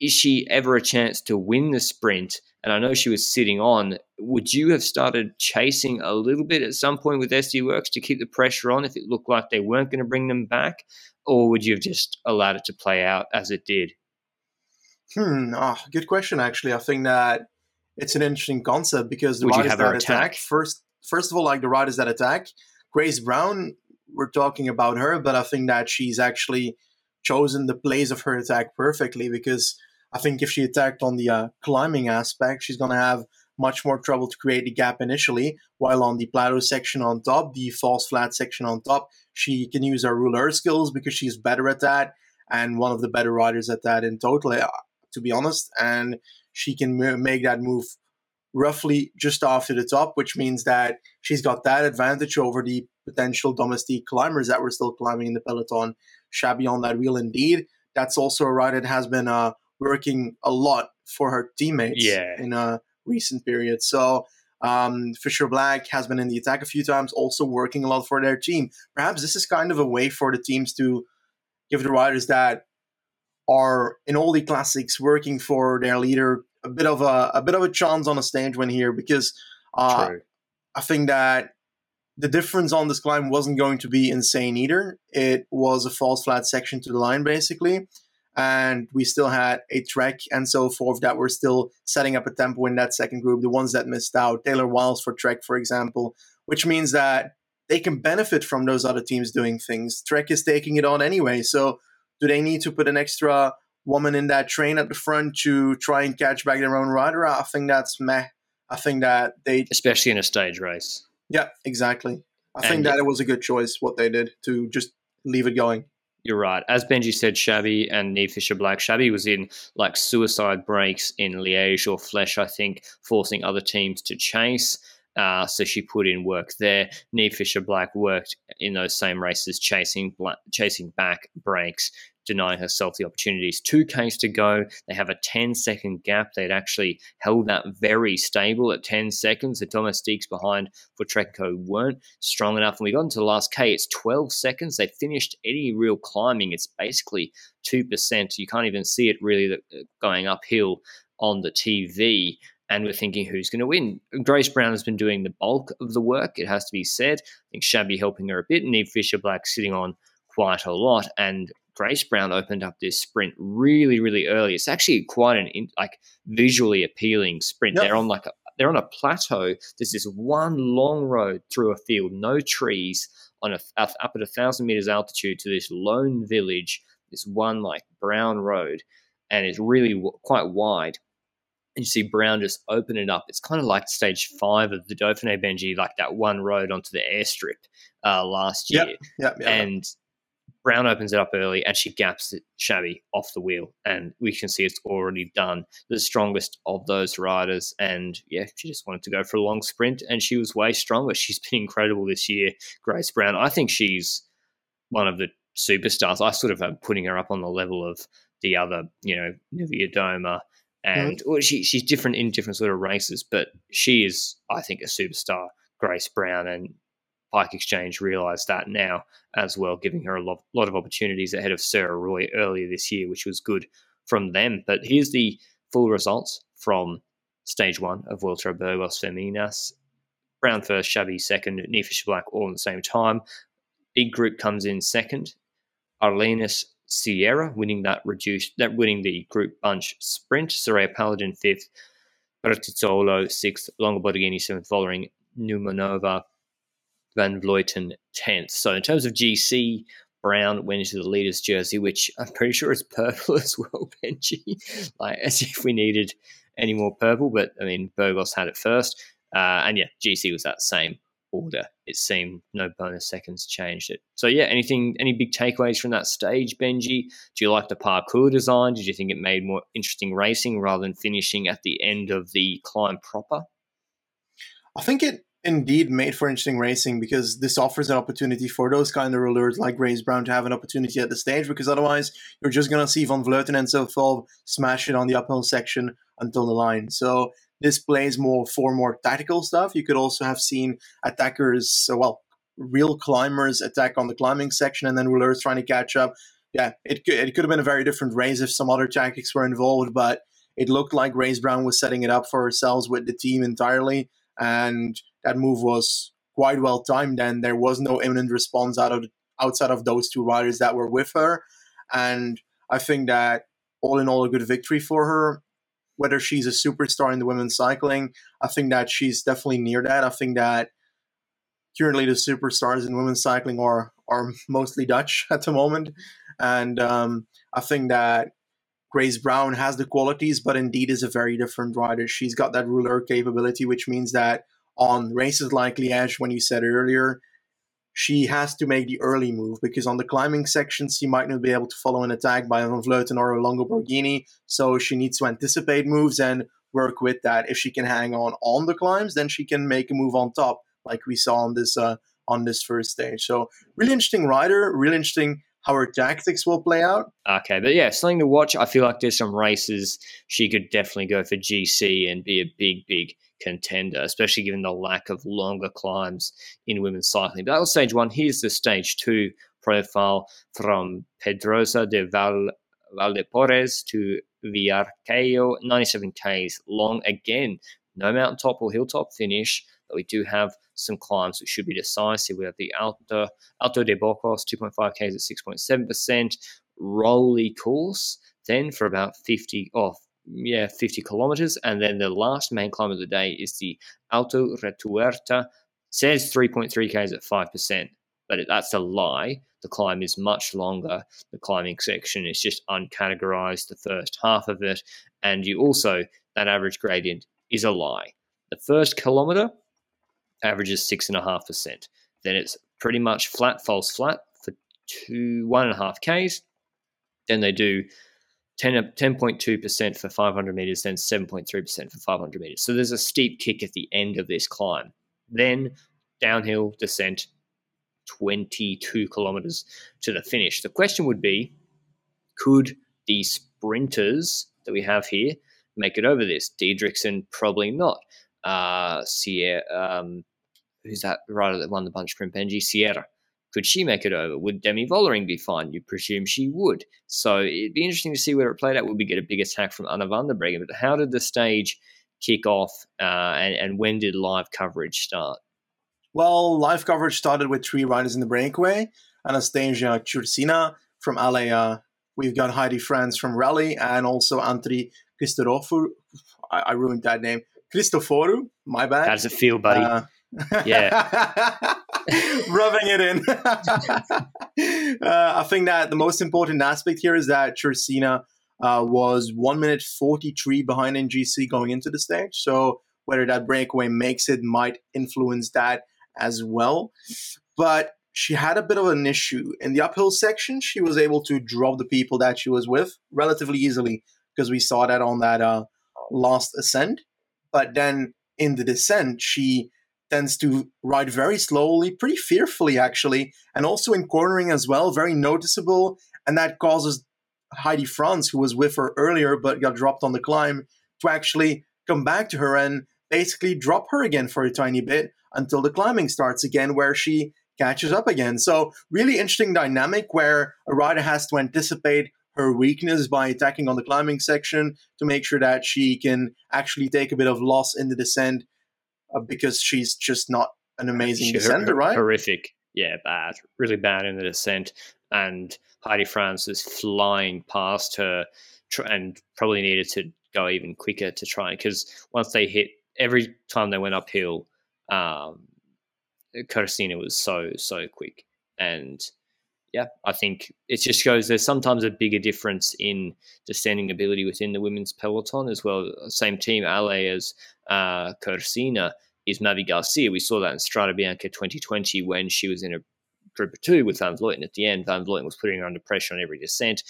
Speaker 1: is she ever a chance to win the sprint? And I know she was sitting on. Would you have started chasing a little bit at some point with SD Worx to keep the pressure on if it looked like they weren't going to bring them back? Or would you have just allowed it to play out as it did?
Speaker 2: Hmm, oh, good question, actually. I think that it's an interesting concept because the would riders that attack? attack, first, first of all, like the riders that attack, Grace Brown we're talking about her, but I think that she's actually chosen the place of her attack perfectly because I think if she attacked on the uh, climbing aspect, she's going to have much more trouble to create the gap initially. While on the plateau section on top, the false flat section on top, she can use her rouleur skills because she's better at that and one of the better riders at that in total, uh, to be honest. And she can m- make that move roughly just after the top, which means that she's got that advantage over the potential domestique climbers that were still climbing in the peloton. Chabbey on that wheel, indeed. That's also a ride that has been uh, working a lot for her teammates
Speaker 1: yeah.
Speaker 2: in a recent period. So um, Fisher Black has been in the attack a few times, also working a lot for their team. Perhaps this is kind of a way for the teams to give the riders that are in all the classics working for their leader a bit of a a bit of a chance on a stage win here because uh, I think that the difference on this climb wasn't going to be insane either. It was a false flat section to the line basically, and we still had a trek and so forth that were still setting up a tempo in that second group. The ones that missed out, Taylor Wiles for Trek, for example, which means that they can benefit from those other teams doing things. Trek is taking it on anyway, so do they need to put an extra woman in that train at the front to try and catch back their own rider? I think that's meh. I think that they,
Speaker 1: especially in a stage race.
Speaker 2: Yeah, exactly. I and think that it was a good choice what they did to just leave it going.
Speaker 1: You're right. As Benji said, Chabbey and Niamh Fisher Black. Chabbey was in like suicide breaks in Liège or Flèche, I think, forcing other teams to chase. Uh, so she put in work there. Niamh Fisher Black worked in those same races, chasing chasing back breaks denying herself the opportunities. Two Ks to go. They have a 10 second gap. They'd actually held that very stable at 10 seconds. The domestiques behind for Trekco weren't strong enough. And we got into the last K, it's 12 seconds. They finished any real climbing. It's basically 2%. You can't even see it really uh, going uphill on the TV and we're thinking who's going to win. Grace Brown has been doing the bulk of the work, it has to be said. I think Chabbey helping her a bit, and Niamh Fisher Black sitting on quite a lot. And Grace Brown opened up this sprint really, really early. It's actually quite an like visually appealing sprint. Yep. They're on like a, they're on a plateau. There's this one long road through a field, no trees, on a up at a thousand meters altitude to this lone village. This one like brown road, and it's really w- quite wide. And you see Brown just open it up. It's kind of like stage five of the Dauphiné Benji, like that one road onto the airstrip uh, last year.
Speaker 2: Yep, yep, yep.
Speaker 1: And Brown opens it up early and she gaps it, Chabbey off the wheel, and we can see it's already done. The strongest of those riders, and yeah, she just wanted to go for a long sprint, and she was way stronger. (laughs) She's been incredible this year, Grace Brown. I think she's one of the superstars. I sort of am putting her up on the level of the other, you know, Niewiadoma, and mm-hmm. well, she, she's different in different sort of races, but she is, I think, a superstar, Grace Brown, and Bike Exchange realised that now as well, giving her a lot, lot of opportunities ahead of Sarah Roy earlier this year, which was good from them. But here's the full results from stage one of Vuelta Burgos Feminas. Brown first, Chabbey second, Niamh Fisher Black all at the same time. Big group comes in second. Arlenis Sierra winning that reduced that winning the group bunch sprint. Soraya Paladin fifth. Bertizzolo sixth. Longo Borghini seventh, following Numanova Van Vleuten 10th. So in terms of GC, Brown went into the leader's jersey, which I'm pretty sure is (laughs) purple as well, Benji. like as if we needed any more purple, but I mean Burgos had it first. Uh, and yeah, GC was that same order. It seemed no bonus seconds changed it. So yeah, anything any big takeaways from that stage, Benji? Do you like the parcours design? Did you think it made more interesting racing rather than finishing at the end of the climb proper?
Speaker 2: I think it indeed made for interesting racing because this offers an opportunity for those kind of rollers like Grace Brown to have an opportunity at the stage because otherwise you're just going to see Van Vleuten and so forth smash it on the uphill section until the line. So this plays more for more tactical stuff. You could also have seen attackers, uh, well, real climbers attack on the climbing section and then rollers trying to catch up. Yeah, it could, it could have been a very different race if some other tactics were involved, but it looked like Grace Brown was setting it up for herself with the team entirely. And that move was quite well timed, and there was no imminent response out of outside of those two riders that were with her. And I think that all in all, a good victory for her. Whether she's a superstar in the women's cycling, I think that she's definitely near that. I think that currently the superstars in women's cycling are are mostly Dutch (laughs) at the moment, and um, I think that Grace Brown has the qualities, but indeed is a very different rider. She's got that rouleur capability, which means that on races like Liège, when you said earlier, she has to make the early move because on the climbing sections she might not be able to follow an attack by Van Vleuten or a Longo Borghini. So she needs to anticipate moves and work with that. If she can hang on on the climbs, then she can make a move on top, like we saw on this uh, on this first stage. So really interesting rider, really interesting how her tactics will play out.
Speaker 1: Okay, but yeah, something to watch. I feel like there's some races she could definitely go for GC and be a big, big contender, especially given the lack of longer climbs in women's cycling. But that was stage one. Here's the stage two profile from Pedrosa de Val, Valdepores to Villarcayo, 97 Ks long again. No mountaintop or hilltop finish, but we do have some climbs which should be decisive. We have the Alto, Alto de Bocos, 2.5 Ks at 6.7%, Rolly course, then for about 50 off. Yeah, 50 kilometers. And then the last main climb of the day is the Alto Retuerta. Says 3.3 Ks at 5%, but that's a lie. The climb is much longer. The climbing section is just uncategorized, the first half of it. And you also, that average gradient is a lie. The first kilometer averages 6.5%. Then it's pretty much flat, false flat for two, one and a half Ks. Then they do 10, 10.2% for 500 meters, then 7.3% for 500 meters. So there's a steep kick at the end of this climb. Then downhill descent, 22 kilometers to the finish. The question would be could the sprinters that we have here make it over this? Dideriksen, probably not. Uh, Sierra, um, who's that rider that won the bunch sprint? Benji Sierra could she make it over? Would Demi Vollering be fine? You presume she would. So it'd be interesting to see where it played out. Would we get a big attack from Anna van der Breggen? But how did the stage kick off uh, and, and when did live coverage start?
Speaker 2: Well, live coverage started with three riders in the breakaway Anastasia Chursina from Alea. We've got Heidi Franz from Rally and also Antri Christoforu. I, I ruined that name. Cristoforu, my bad.
Speaker 1: Does it feel, buddy? Uh, (laughs) yeah. (laughs) (laughs)
Speaker 2: rubbing it in. (laughs) uh, I think that the most important aspect here is that Chursina uh, was one minute 43 behind NGC going into the stage. So whether that breakaway makes it might influence that as well. But she had a bit of an issue in the uphill section. She was able to drop the people that she was with relatively easily because we saw that on that uh, last ascent. But then in the descent, she tends to ride very slowly, pretty fearfully actually, and also in cornering as well, very noticeable. And that causes Heidi Franz, who was with her earlier but got dropped on the climb, to actually come back to her and basically drop her again for a tiny bit until the climbing starts again, where she catches up again. So, really interesting dynamic where a rider has to anticipate her weakness by attacking on the climbing section to make sure that she can actually take a bit of loss in the descent uh, because she's just not an amazing she, descender, right?
Speaker 1: Horrific. Yeah, bad. Really bad in the descent. And Heidi Franz is flying past her and probably needed to go even quicker to try because once they hit every time they went uphill, um, was so so quick and yeah, I think it just goes there's sometimes a bigger difference in descending ability within the women's peloton as well. Same team, Ale as uh, is Mavi Garcia. We saw that in Strade Bianche 2020 when she was in a group of two with Van Vleuten at the end. Van Vleuten was putting her under pressure on every descent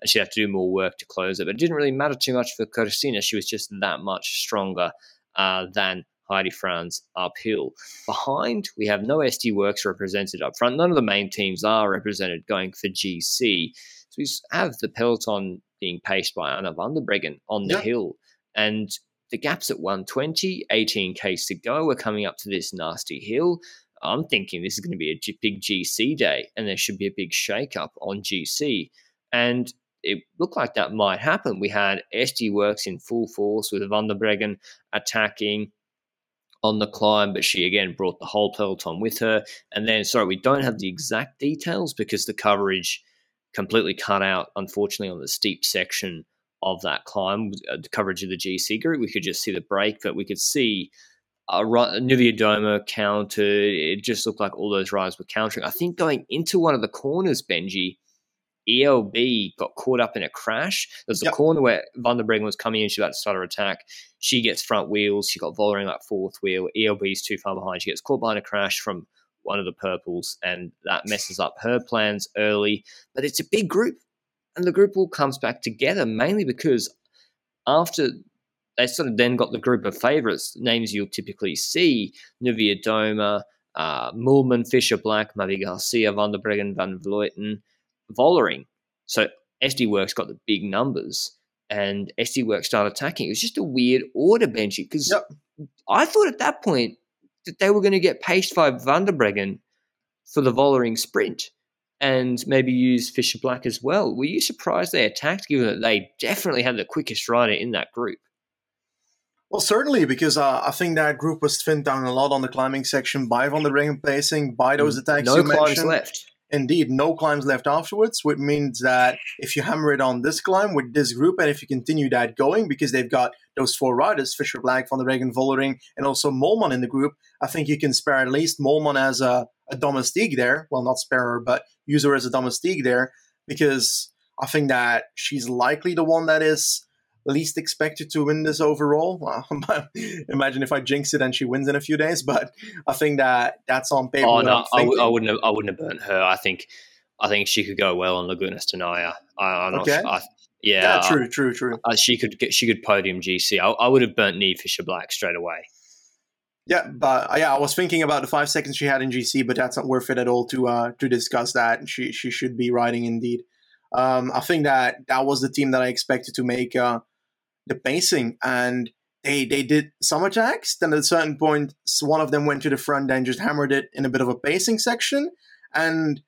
Speaker 1: and she had to do more work to close it. But it didn't really matter too much for Chursina. She was just that much stronger uh, than Heidi Franz uphill. Behind, we have no SD Worx represented up front. None of the main teams are represented going for GC. So we have the peloton being paced by Anna van der Breggen on the yep. hill. And the gap's at 120, 18 Ks to go. We're coming up to this nasty hill. I'm thinking this is going to be a big GC day and there should be a big shake up on GC. And it looked like that might happen. We had SD Worx in full force with Van der Breggen attacking on the climb, but she again brought the whole peloton with her. And then, sorry, we don't have the exact details because the coverage completely cut out, unfortunately, on the steep section of that climb, uh, the coverage of the GC group. We could just see the break, but we could see uh, Niewiadoma countered. It just looked like all those riders were countering. I think going into one of the corners, Benji, ELB got caught up in a crash. There's a yep. corner where Van der Breggen was coming in, she's about to start her attack. She gets front wheels. She got Vollering like fourth wheel. ELB's too far behind. She gets caught behind a crash from one of the purples, and that messes up her plans early. But it's a big group, and the group all comes back together mainly because after they sort of then got the group of favourites, names you'll typically see Niewiadoma, uh, Moolman, Fisher Black, Mavi Garcia, Van der Breggen, Van Vleuten – Vollering. So SD Worx got the big numbers and SD Worx started attacking. It was just a weird order, Benji, because yep. I thought at that point that they were going to get paced by Van der Breggen for the Vollering sprint and maybe use Fisher Black as well. Were you surprised they attacked, given that they definitely had the quickest rider in that group?
Speaker 2: Well, certainly, because uh, I think that group was thinned down a lot on the climbing section by Van der Breggen pacing, by those mm, attacks
Speaker 1: no
Speaker 2: you
Speaker 1: climbs
Speaker 2: mentioned.
Speaker 1: left.
Speaker 2: Indeed, no climbs left afterwards, which means that if you hammer it on this climb with this group, and if you continue that going, because they've got those four riders, Fisher Black, Van der Breggen, Vollering, and also Moolman in the group, I think you can spare at least Moolman as a, a domestique there. Well, not spare her, but use her as a domestique there, because I think that she's likely the one that is least expected to win this overall. (laughs) Imagine if I jinx it and she wins in a few days, but I think that that's on paper.
Speaker 1: Oh no, I w- I wouldn't have. I wouldn't have burnt her. I think, I think she could go well on Lagunas de Neila. I, am not. Okay. I, yeah,
Speaker 2: yeah, true, true, true.
Speaker 1: she could get, she could podium GC. I, I would have burnt Niamh Fisher Black straight away.
Speaker 2: Yeah, but uh, yeah, I was thinking about the five seconds she had in GC, but that's not worth it at all to uh, to discuss that. She she should be riding indeed. Um, I think that that was the team that I expected to make uh, the pacing and they they did some attacks. Then at a certain point, one of them went to the front and just hammered it in a bit of a pacing section, and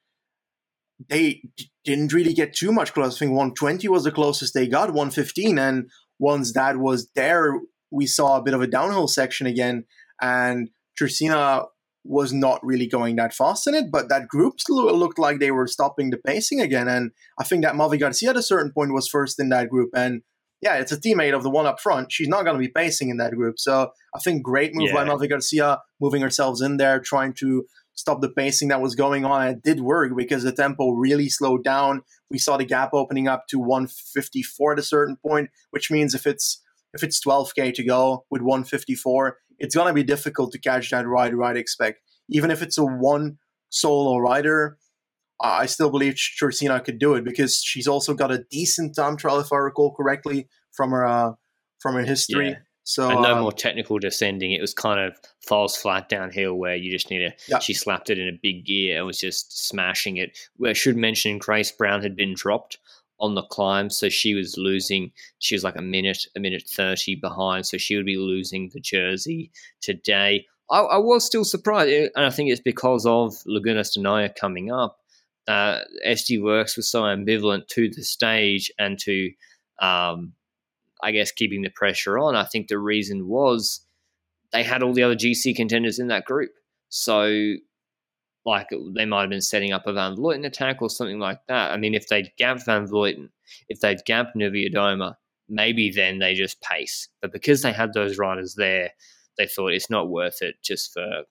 Speaker 2: they didn't really get too much close. I think 120 was the closest they got, 115, and once that was there, we saw a bit of a downhill section again, and Chursina was not really going that fast in it, but that group looked like they were stopping the pacing again. And I think that Mavi Garcia at a certain point was first in that group, and yeah, it's a teammate of the one up front. She's not going to be pacing in that group. So I think great move yeah. by Mavi Garcia, moving herself in there, trying to stop the pacing that was going on. It did work because the tempo really slowed down. We saw the gap opening up to 154 at a certain point, which means if it's if it's 12k to go with 154, it's going to be difficult to catch that ride. Right, expect even if it's a one solo rider, I still believe Chursina could do it because she's also got a decent time trial, if I recall correctly, from her uh, from her history. Yeah. So
Speaker 1: and no uh, more technical descending. It was kind of falls flat downhill where you just need to. Yeah. She slapped it in a big gear and was just smashing it. Where I should mention Grace Brown had been dropped on the climb, so she was losing. She was like a minute, a minute thirty behind, so she would be losing the jersey today. I, I was still surprised, and I think it's because of Lagunas de Neila coming up. Uh, SD Worx was so ambivalent to the stage and to um, I guess, keeping the pressure on. I think the reason was they had all the other GC contenders in that group. So, like, they might have been setting up a Van Vleuten attack or something like that. I mean, if they'd gapped Van Vleuten, if they'd gapped Niewiadoma, maybe then they just pace. But because they had those riders there, they thought it's not worth it just for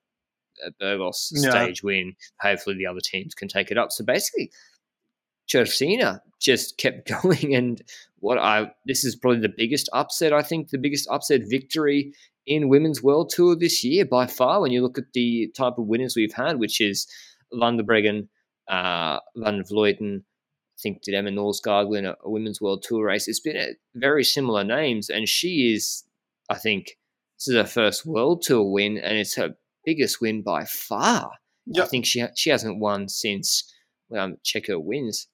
Speaker 1: a Burgos stage win. Hopefully, the other teams can take it up. So basically, Chursina just kept (laughs) going. And what I this is probably the biggest upset. I think the biggest upset victory in women's world tour this year by far. When you look at the type of winners we've had, which is Van der Breggen, uh, Van Vleuten. I think did Emma Norsgaard win a, a women's world tour race? It's been a, very similar names, and she is, I think, this is her first world tour win, and it's her biggest win by far. Yep. I think she she hasn't won since um, check her wins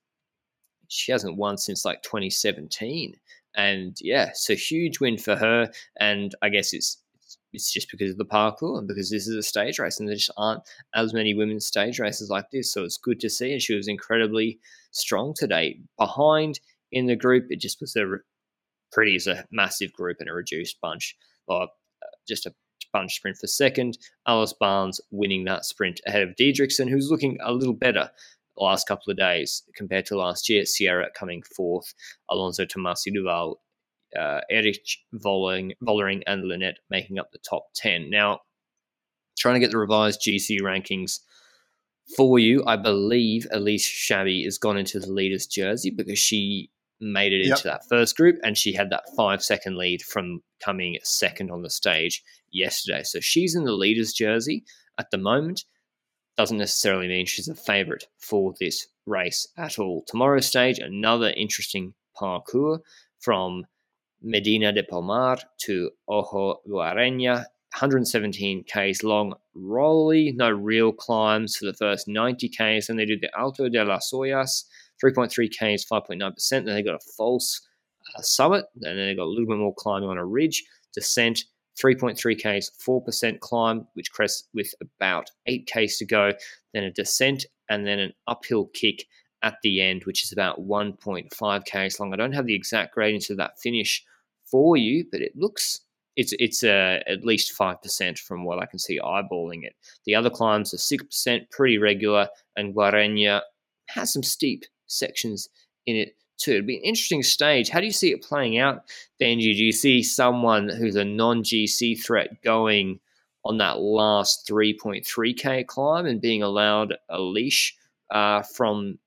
Speaker 1: she hasn't won since like 2017. And yeah, so huge win for her. And I guess it's it's just because of the parcours and because this is a stage race and there just aren't as many women's stage races like this. So it's good to see. And she was incredibly strong today. Behind in the group, it just was a pretty as a massive group and a reduced bunch. Or uh, just a bunch sprint for second. Alice Barnes winning that sprint ahead of Dideriksen, who's looking a little better the last couple of days compared to last year. Sierra coming fourth, Alonso Tomasi Duval, uh, Erich Vollering, Vollering, and Lynette making up the top 10. Now, trying to get the revised GC rankings for you, I believe Elise Chabbey has gone into the leader's jersey because she made it yep. into that first group and she had that five second lead from coming second on the stage yesterday. So she's in the leader's jersey at the moment doesn't necessarily mean she's a favourite for this race at all. Tomorrow's stage, another interesting parcours from Medina de Pomar to Ojo Guarena. 117 k's long, rolly, no real climbs for the first 90 k's. Then they do the Alto de las Ollas, 3.3 k's, 5.9%. Then they got a false uh, summit, and then they got a little bit more climbing on a ridge, descent, 3.3 Ks, 4% climb, which crests with about 8 Ks to go, then a descent, and then an uphill kick at the end, which is about 1.5 Ks long. I don't have the exact gradients of that finish for you, but it looks it's it's uh, at least five percent from what I can see eyeballing it. The other climbs are six percent, pretty regular, and Guarena has some steep sections in it too. It'd be an interesting stage. How do you see it playing out, Benji? Do you see someone who's a non GC threat going on that last 3.3k climb and being allowed a leash uh, from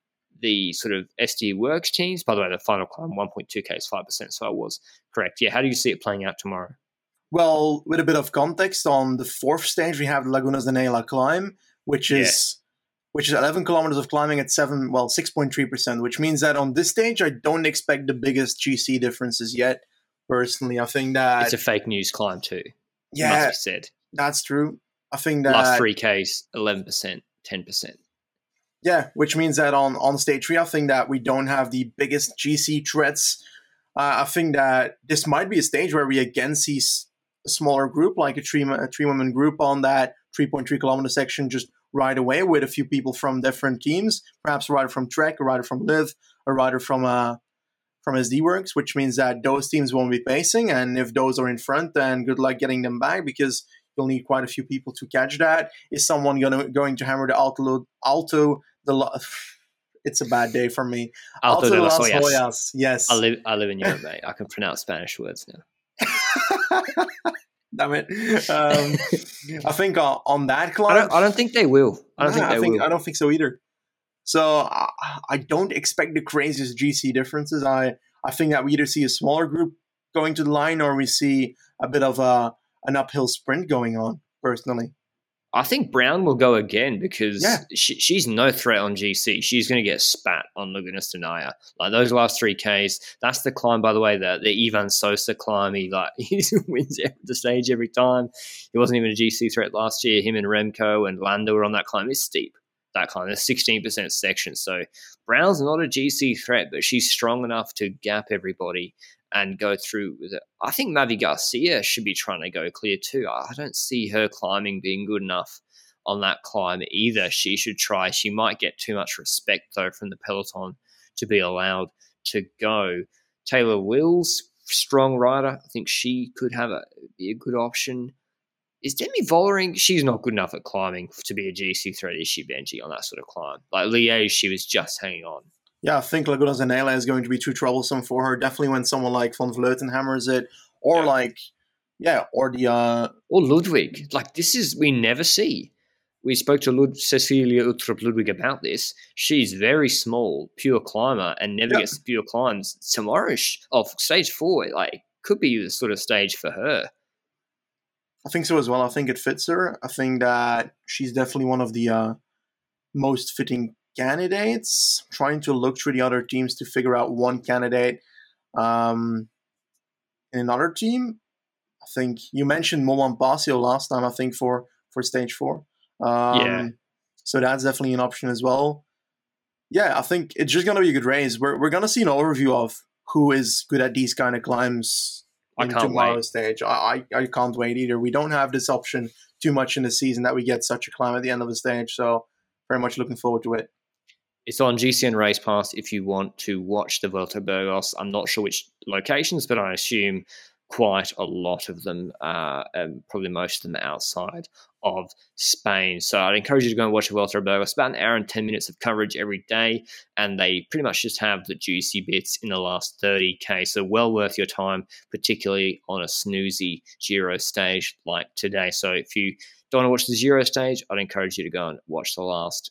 Speaker 1: the sort of SD Worx teams? By the way, the final climb 1.2k is 5%, so I was correct. Yeah, how do you see it playing out tomorrow?
Speaker 2: Well, with a bit of context on the fourth stage, we have the Lagunas de Neila climb, which is which is 11 kilometers of climbing at 7, well, 6.3%, which means that on this stage, I don't expect the biggest GC differences yet. Personally, I think that.
Speaker 1: It's a fake news climb, too.
Speaker 2: Yeah. Must be said. That's true. I think that.
Speaker 1: Last 3Ks, 11%, 10%.
Speaker 2: Yeah, which means that on, on stage three, I think that we don't have the biggest GC threats. Uh, I think that this might be a stage where we again see a smaller group, like a three, a three woman group on that 3.3 kilometer section, just right away with a few people from different teams, perhaps a rider from Trek, a rider from Liv, a rider from uh, from SD Worx, which means that those teams won't be pacing. And if those are in front, then good luck getting them back because you'll need quite a few people to catch that. Is someone gonna going to hammer the alto alto the (sighs) it's a bad day for me.
Speaker 1: Alto, alto de las Ollas. Yes. I live I live in Europe, mate. I can pronounce Spanish words now. (laughs)
Speaker 2: Damn it. Um, I think uh, on that climb,
Speaker 1: I don't, I don't, think they will. I don't think they
Speaker 2: I
Speaker 1: think, will.
Speaker 2: I don't think so either. So I, I don't expect the craziest GC differences. I I think that we either see a smaller group going to the line or we see a bit of a an uphill sprint going on. Personally,
Speaker 1: I think Brown will go again because
Speaker 2: yeah.
Speaker 1: she, she's no threat on GC. She's going to get spat on Lagunas de Neila. Like those last three Ks, that's the climb, by the way, the, the Ivan Sosa climb. He like (laughs) he wins the stage every time. He wasn't even a GC threat last year. Him and Remco and Landa were on that climb. It's steep, that climb. There's 16% section. So Brown's not a GC threat, but she's strong enough to gap everybody and go through with it. I think Mavi Garcia should be trying to go clear too. I don't see her climbing being good enough on that climb either. She should try. She might get too much respect though from the peloton to be allowed to go. Taylor Wills, strong rider. I think she could have a be a good option. Is Demi Vollering? She's not good enough at climbing to be a GC threat, is she, Benji, on that sort of climb? Like Liège, she was just hanging on
Speaker 2: yeah, I think Laguna Zanella is going to be too troublesome for her. Definitely when someone like Van Vleuten hammers it, or yeah. like, yeah, or the uh,
Speaker 1: or Ludwig. Like this is we never see. We spoke to Lud- Cecilia Uttrup Ludwig about this. She's very small, pure climber, and never yeah. gets pure climbs. Tomorrow, of stage four, like could be the sort of stage for her.
Speaker 2: I think so as well. I think it fits her. I think that she's definitely one of the uh, most fitting candidates, trying to look through the other teams to figure out one candidate. Um, in another team, I think you mentioned Mohan Bhasia last time. I think for for stage four. Um, yeah. So that's definitely an option as well. Yeah, I think it's just gonna be a good race. We're we're gonna see an overview of who is good at these kind of climbs
Speaker 1: I in tomorrow's
Speaker 2: wait. stage. I, I I can't wait either. We don't have this option too much in the season that we get such a climb at the end of the stage. So very much looking forward to it.
Speaker 1: It's on GCN Race Pass if you want to watch the Vuelta Burgos. I'm not sure which locations, but I assume quite a lot of them, uh, and probably most of them outside of Spain. So I'd encourage you to go and watch the Vuelta Burgos. About an hour and 10 minutes of coverage every day, and they pretty much just have the juicy bits in the last 30k. So well worth your time, particularly on a snoozy Giro stage like today. So if you don't want to watch the Giro stage, I'd encourage you to go and watch the last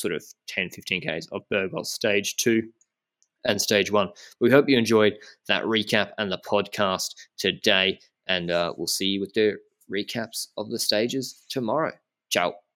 Speaker 1: sort of 10, 15 Ks of Burgos stage two and stage one. We hope you enjoyed that recap and the podcast today, and uh, we'll see you with the recaps of the stages tomorrow. Ciao.